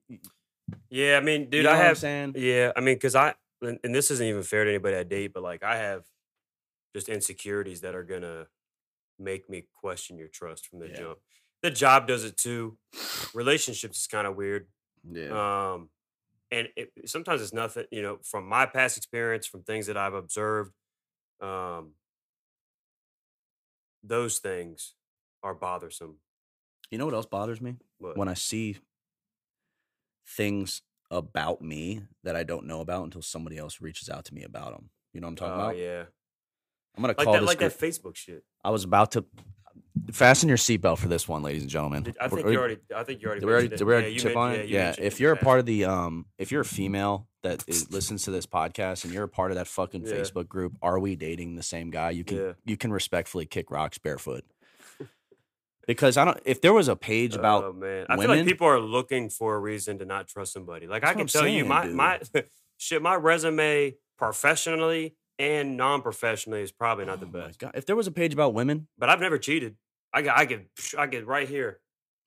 Yeah, I mean, you dude, know I what I'm have. saying. Yeah, I mean, because I and, and this isn't even fair to anybody I date, but like I have just insecurities that are gonna make me question your trust from the Yeah. jump. The job does it too. Relationships is kind of weird. Yeah, Um, and it, sometimes it's nothing, you know, from my past experience, from things that I've observed. Um, those things are bothersome. you know what else bothers me But when I see things about me that I don't know about until somebody else reaches out to me about them. You know what I'm talking oh about? yeah, I'm gonna like call that, this. like group- that Facebook shit. I was about to fasten your seatbelt for this one, ladies and gentlemen. I We're- think you already. I think you already. Did we already, did we already you chip on it? you Yeah. If you're a part of the, um, if you're a female that is, listens to this podcast and you're a part of that fucking Yeah. Facebook group, are we dating the same guy? You can, Yeah. you can respectfully kick rocks barefoot. Because I don't. If there was a page about, oh man, I feel like people are looking for a reason to not trust somebody. Like I can what tell I'm you, my saying, my (laughs) shit, my resume professionally and non-professionally is probably not the Oh my best. If there was a page about women, But I've never cheated. I get, I get, I get right here.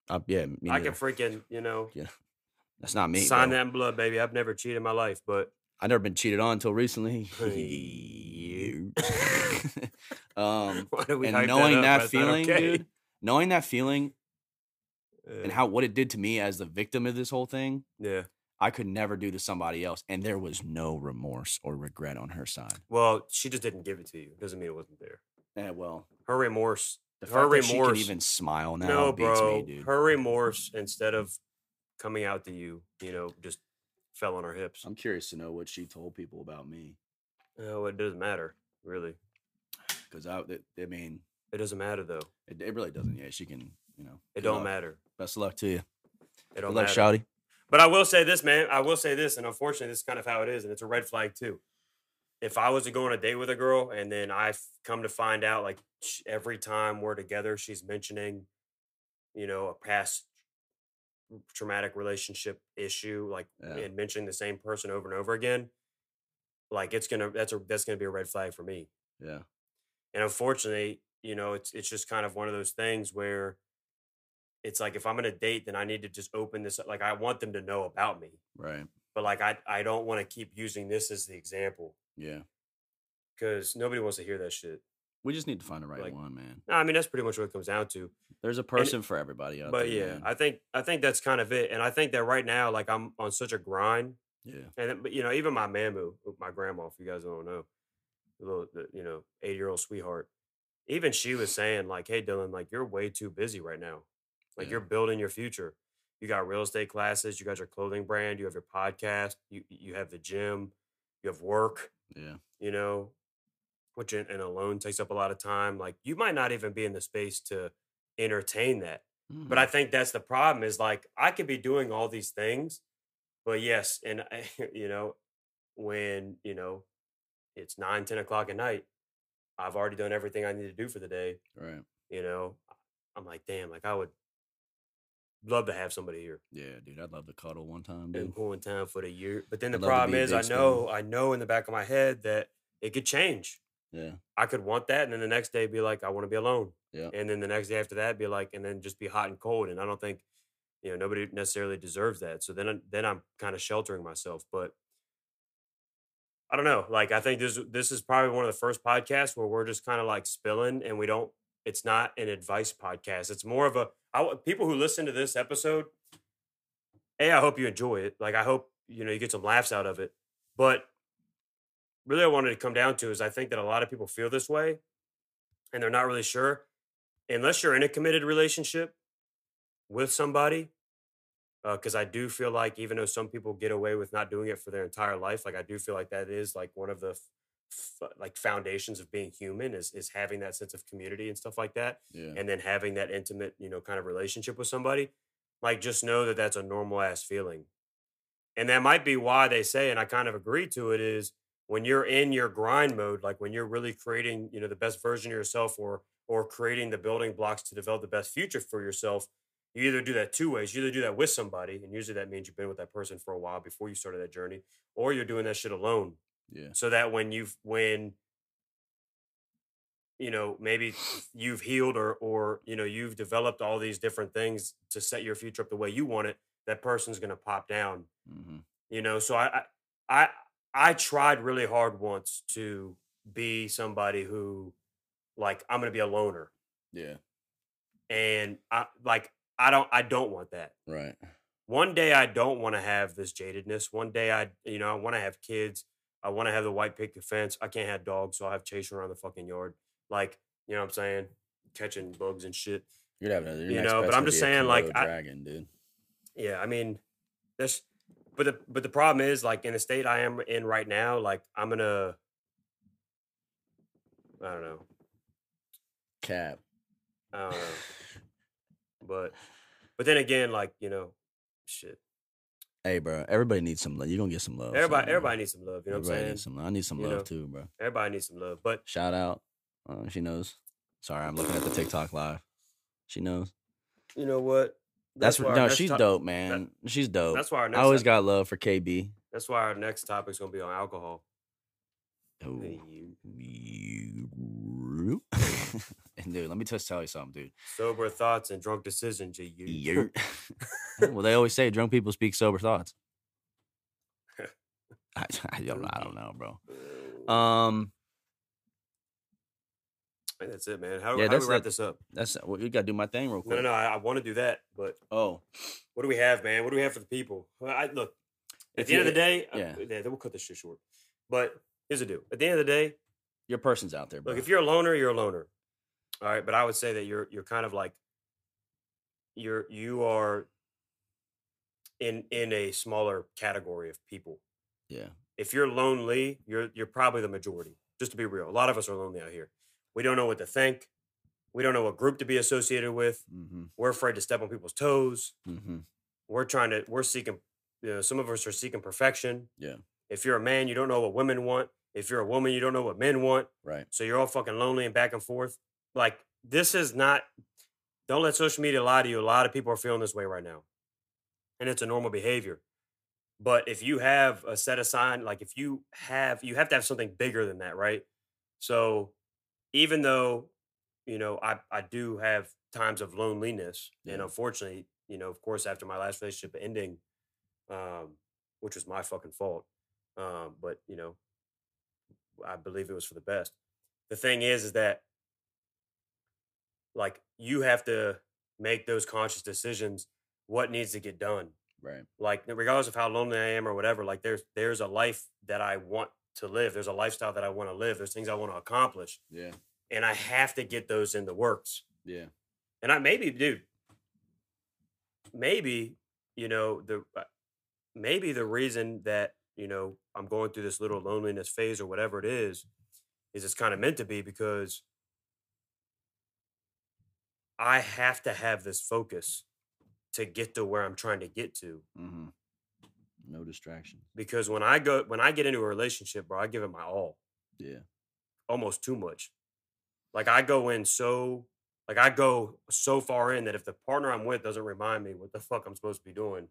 uh, yeah, I can freaking, you know, Yeah, that's not me. sign bro. that in blood, baby. I've never cheated in my life, but I never been cheated on until recently. (laughs) (laughs) um, why do we and knowing that, That's not feeling, okay. dude, knowing that feeling Yeah. and how what it did to me as the victim of this whole thing, yeah. I could never do to somebody else, and there was no remorse or regret on her side. Well, she just didn't give it to you. Doesn't mean it wasn't there. Yeah, well, Her remorse. The her that she can remorse. even smile now no, beats bro. me, dude. Her remorse, instead of coming out to you, you know, just fell on her hips. I'm curious to know what she told people about me, uh, No, it doesn't matter, really. because I, I mean, It doesn't matter though. it, it really doesn't. Yeah, she can, you know. It don't luck. matter. Best of luck to you. It don't good luck, matter. Shouty. But I will say this, man. I will say this, and unfortunately, this is kind of how it is, and it's a red flag too. If I was to go on a date with a girl, and then I f- come to find out, like every time we're together, she's mentioning, you know, a past traumatic relationship issue, like Yeah. and mentioning the same person over and over again, like it's gonna that's a that's gonna be a red flag for me. Yeah. And unfortunately, you know, it's it's just kind of one of those things where it's like if I'm gonna date, then I need to just open this up. Like I want them to know about me, Right. but like I I don't want to keep using this as the example Yeah. because nobody wants to hear that shit. We just need to find the right Like, one, man. No, I mean that's pretty much what it comes down to. There's a person for everybody out But there. yeah, man. I think I think that's kind of it. And I think that right now, like I'm on such a grind, yeah. and then- but you know, even my mamu, uh, my grandma, if you guys don't know, the little the, you know eight year old sweetheart, even she was saying like, "Hey, Dylan, like you're way too busy right now. Like Yeah. you're building your future. You got real estate classes, you got your clothing brand, you have your podcast, you you have the gym, you have work, Yeah. you know, which in, in alone takes up a lot of time. Like you might not even be in the space to entertain that. But I Mm. think that's the problem is like I could be doing all these things, but yes, and (laughs) you know, when you know it's nine, ten o'clock at night, I've already done everything I need to do for the day. right. You know, I'm like, damn, like I would love to have somebody here Yeah, dude. I'd love to cuddle one time, dude. cool in town for the year. But then the I'd problem is, I know, I know in the back of my head that it could change. Yeah. I could want that, and then the next day be like, I want to be alone. Yeah. And then the next day after that, be like, and then just be hot and cold. And I don't think, you know, nobody necessarily deserves that. So then, uh, then I'm kind of sheltering myself. But I don't know. Like, I think this this is probably one of the first podcasts where we're just kind of like spilling, and we don't. It's not an advice podcast. It's more of a I, people who listen to this episode. Hey, I hope you enjoy it. Like, I hope you know you get some laughs out of it. But really, I wanted to come down to is I think that a lot of people feel this way, and they're not really sure unless you're in a committed relationship with somebody uh, because i do feel like even though some people get away with not doing it for their entire life like i do feel like that is like one of the like foundations of being human is is having that sense of community and stuff like that Yeah. and then having that intimate you know kind of relationship with somebody like just know that that's a normal ass feeling and that might be why they say and i kind of agree to it is when you're in your grind mode like when you're really creating you know the best version of yourself or or creating the building blocks to develop the best future for yourself You either do that two ways. You either do that with somebody, and usually that means you've been with that person for a while before you started that journey, or you're doing that shit alone. Yeah. So that when you've when you know maybe you've healed or or you know you've developed all these different things to set your future up the way you want it, that person's gonna pop down. hmm You know, so I I I, I tried really hard once to be somebody who like I'm gonna be a loner. Yeah. And I like I don't I don't want that. Right. one day I don't want to have this jadedness. One day I, you know, I want to have kids. I want to have the white picket fence. I can't have dogs, so I have chasing around the fucking yard. Like, you know what I'm saying? Catching bugs and shit. You're having. Your You know, but I'm just saying, like, I- dragon, dude. Yeah, I mean, there's, but the but the problem is, like, in the state I am in right now, like, I'm gonna, I don't know, Cap. I don't know, (laughs) but but then again, like, you know, shit. Hey, bro. Everybody needs some love. You're gonna get some love. Everybody, bro. everybody needs some love. You know what I'm saying? needs some love. I need some You love know? too, bro. Everybody needs some love, but Shout out. Uh, she knows. Sorry, I'm looking at the TikTok live. She knows. you know what? That's, our No, she's dope, man. she's dope. That's why our next. I always ep- got love for KB. That's why our next topic's gonna be on alcohol. Ooh. Hey, you (laughs) and dude, let me just tell you something, dude. Sober thoughts and drunk decisions. You. you. (laughs) (laughs) Well, they always say drunk people speak sober thoughts. I, I don't. I don't know, bro. Um, I that's it, man. How, yeah, how do we wrap it. this up? that's well, you gotta do my thing real quick. no, no. I, I want to do that, but Oh, what do we have, man? What do we have for the people? Well, I, look, at If the end of the day, uh, yeah. yeah, we'll cut this shit short. But here's the deal: at the end of the day, your person's out there, bro. look, if you're a loner, you're a loner. All right, but I would say that you're you're kind of like you're you are in in a smaller category of people. yeah, if you're lonely, you're you're probably the majority. Just to be real, a lot of us are lonely out here. We don't know what to think. We don't know what group to be associated with. mm-hmm, We're afraid to step on people's toes. mm-hmm. We're trying to. We're seeking. You know, some of us are seeking perfection. Yeah. If you're a man, you don't know what women want. If you're a woman, you don't know what men want. right, So you're all fucking lonely and back and forth. Like this is not. Don't let social media lie to you. A lot of people are feeling this way right now, and it's a normal behavior. But if you have a set aside, like if you have, you have to have something bigger than that, right? So even though, you know, I I do have times of loneliness, and unfortunately, you know, of course, after my last relationship ending, um, which was my fucking fault, um, but you know, I believe it was for the best. The thing is, is that like you have to make those conscious decisions. What needs to get done? right, Like regardless of how lonely I am or whatever, like there's there's a life that I want to live. There's a lifestyle that I want to live. There's things I want to accomplish, yeah, and I have to get those in the works. yeah, And I maybe, dude, maybe you know the uh, maybe the reason that you know I'm going through this little loneliness phase or whatever it is is it's kind of meant to be because I have to have this focus to get to where I'm trying to get to. mm-hmm. No distractions. Because when I go when I get into a relationship, bro, I give it my all, Yeah, almost too much. Like I go in so like I go so far in that if the partner I'm with doesn't remind me what the fuck I'm supposed to be doing,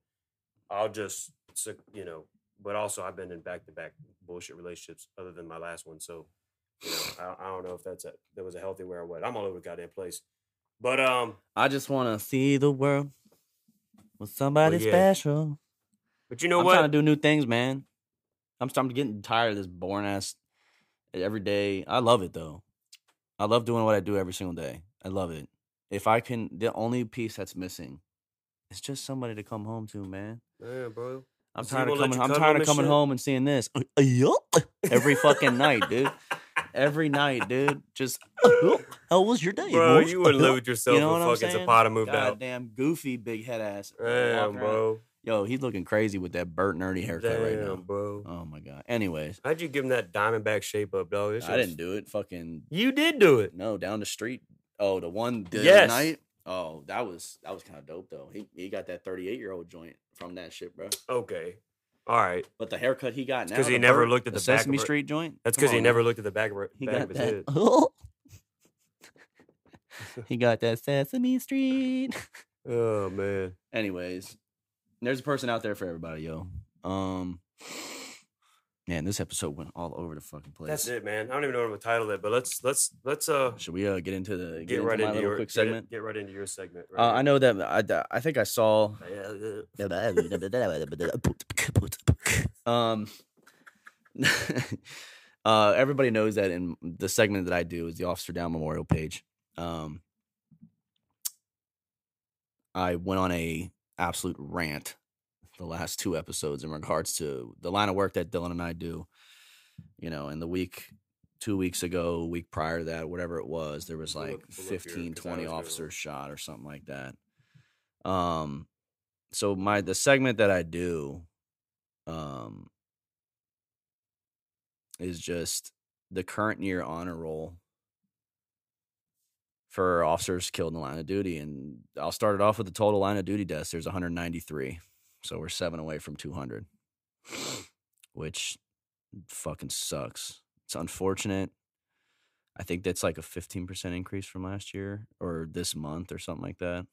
I'll just you know. But also, I've been in back to back bullshit relationships other than my last one, so you know I, I don't know if that's a that was a healthy way or what. I'm all over the goddamn place, but um, I just want to see the world with somebody yeah. special. but you know what? I'm what? trying to do new things, man. I'm I'm getting tired of this boring ass every day. I love it though. I love doing what I do every single day. I love it. If I can, the only piece that's missing is just somebody to come home to, man. yeah, bro. I'm tired of coming. I'm tired of coming shit? home and seeing this uh, uh, (laughs) every fucking night, dude. Every night, dude. Just uh, how was your day, Bro, boys?" you wouldn't live with yourself You know what I'm fucking saying? Zapata moved out. Goddamn goofy big head ass. Damn, bro. Yo, he's looking crazy with that Bert Nerdy haircut Damn, right now. bro. Oh my god. Anyways, How'd you give him that diamondback shape up, dog? That I didn't do it. Fucking You did do it. no, down the street. Oh, the one the Yes. night. Oh, that was that was kind of dope though. He he got that 38 year old joint from that shit, bro. Okay. All right. But the haircut he got now because he the never Bert, looked at the back of Sesame her- Street joint. That's because he on, never looked at the back of, her, He back got of his that. head. (laughs) he got that Sesame Street. (laughs) Oh man. Anyways, there's a person out there for everybody, yo. Um, man, this episode went all over the fucking place. That's it, man. I don't even know what I'm gonna title it, but let's let's let's uh Should we uh, get into the get, get, right my into your quick segment? Get, right into your segment. Uh, I know that I, I think I saw (laughs) um (laughs) uh everybody knows that in the segment that I do is the Officer Down Memorial page. Um I went on a absolute rant the last two episodes in regards to the line of work that Dylan and I do. You know, in the week two weeks ago, week prior to that, whatever it was, there was We'll like look- we'll look here, 15, 'cause I 20 officers shot or something like that. Um so my the segment that I do um is just the current year honor roll for officers killed in the line of duty and I'll start it off with the total line of duty deaths there's 193 so we're 7 away from 200 which fucking sucks it's unfortunate I think that's like a 15% increase from last year or this month or something like that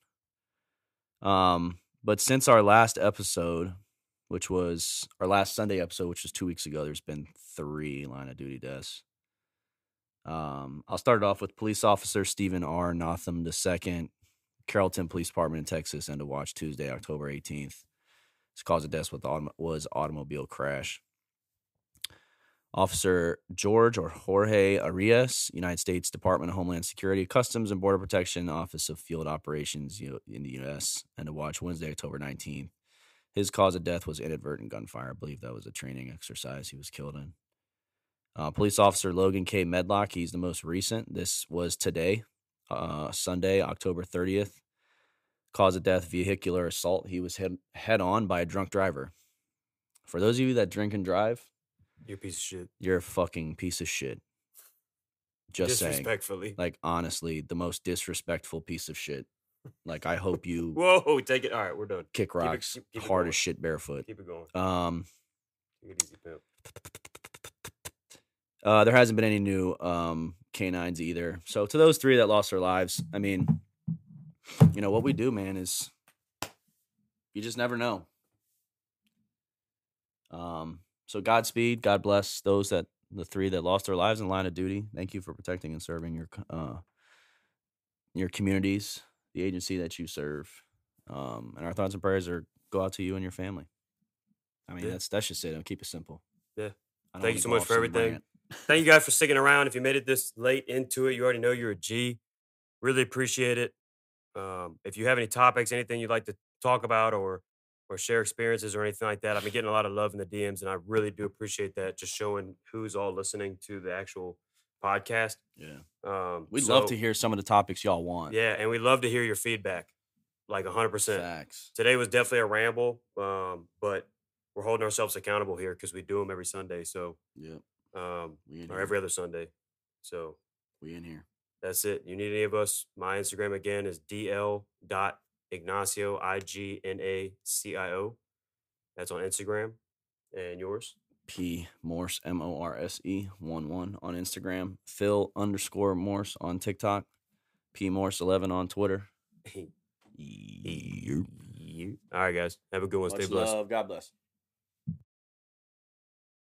um but since our last episode which was our last Sunday episode, which was two weeks ago, there's been three line of duty deaths. Um, I'll start it off with police officer Stephen R. Notham II, Carrollton Police Department in Texas, end of watch Tuesday, October 18th. Cause of death was, autom- was automobile crash. Officer George or Jorge Arias, United States Department of Homeland Security, Customs and Border Protection, Office of Field Operations in the U.S., and to watch Wednesday, October 19th. His cause of death was inadvertent gunfire. I believe that was a training exercise he was killed in. Uh, police officer Logan K. Medlock, he's the most recent. This was today, uh, Sunday, October 30th. Cause of death, vehicular assault. He was hit head on by a drunk driver. For those of you that drink and drive, You're a piece of shit. you're a fucking piece of shit. Just saying. Disrespectfully. Like, honestly, the most disrespectful piece of shit. Like, I hope you (laughs) Whoa, take it. All right, we're done. kick rocks keep- keep it hard as shit barefoot. Keep it going. Um, Take it easy, pimp. Uh, there hasn't been any new um, canines either. So to those three that lost their lives, I mean, you know what we do, man, is you just never know. Um, so Godspeed, God bless those that the three that lost their lives in line of duty. Thank you for protecting and serving your uh, your communities, the agency that you serve. Um, and our thoughts and prayers are go out to you and your family. I mean, Yeah. that's that's just it. I'll keep it simple. Yeah. Thank you so much for everything. Thank you guys for sticking around. If you made it this late into it, you already know you're a G. Really appreciate it. Um, if you have any topics, anything you'd like to talk about or or share experiences or anything like that, I've been getting a lot of love in the DMs, and I really do appreciate that. Just showing who's all listening to the actual podcast. Yeah. Um, We'd love to hear some of the topics y'all want. Yeah, and we'd love to hear your feedback, like hundred percent. Today was definitely a ramble, um, but we're holding ourselves accountable here because we do them every Sunday. So, yeah, um, or here. every other Sunday. So we in here. That's it. You need any of us? My Instagram again is dl dot ignacio i g n a c i o. That's on Instagram, and yours. P Morse M O R S E one one on Instagram. Phil underscore Morse on TikTok. P Morse eleven on Twitter. (laughs) All right, guys. Have a good one. Stay blessed. love. God bless.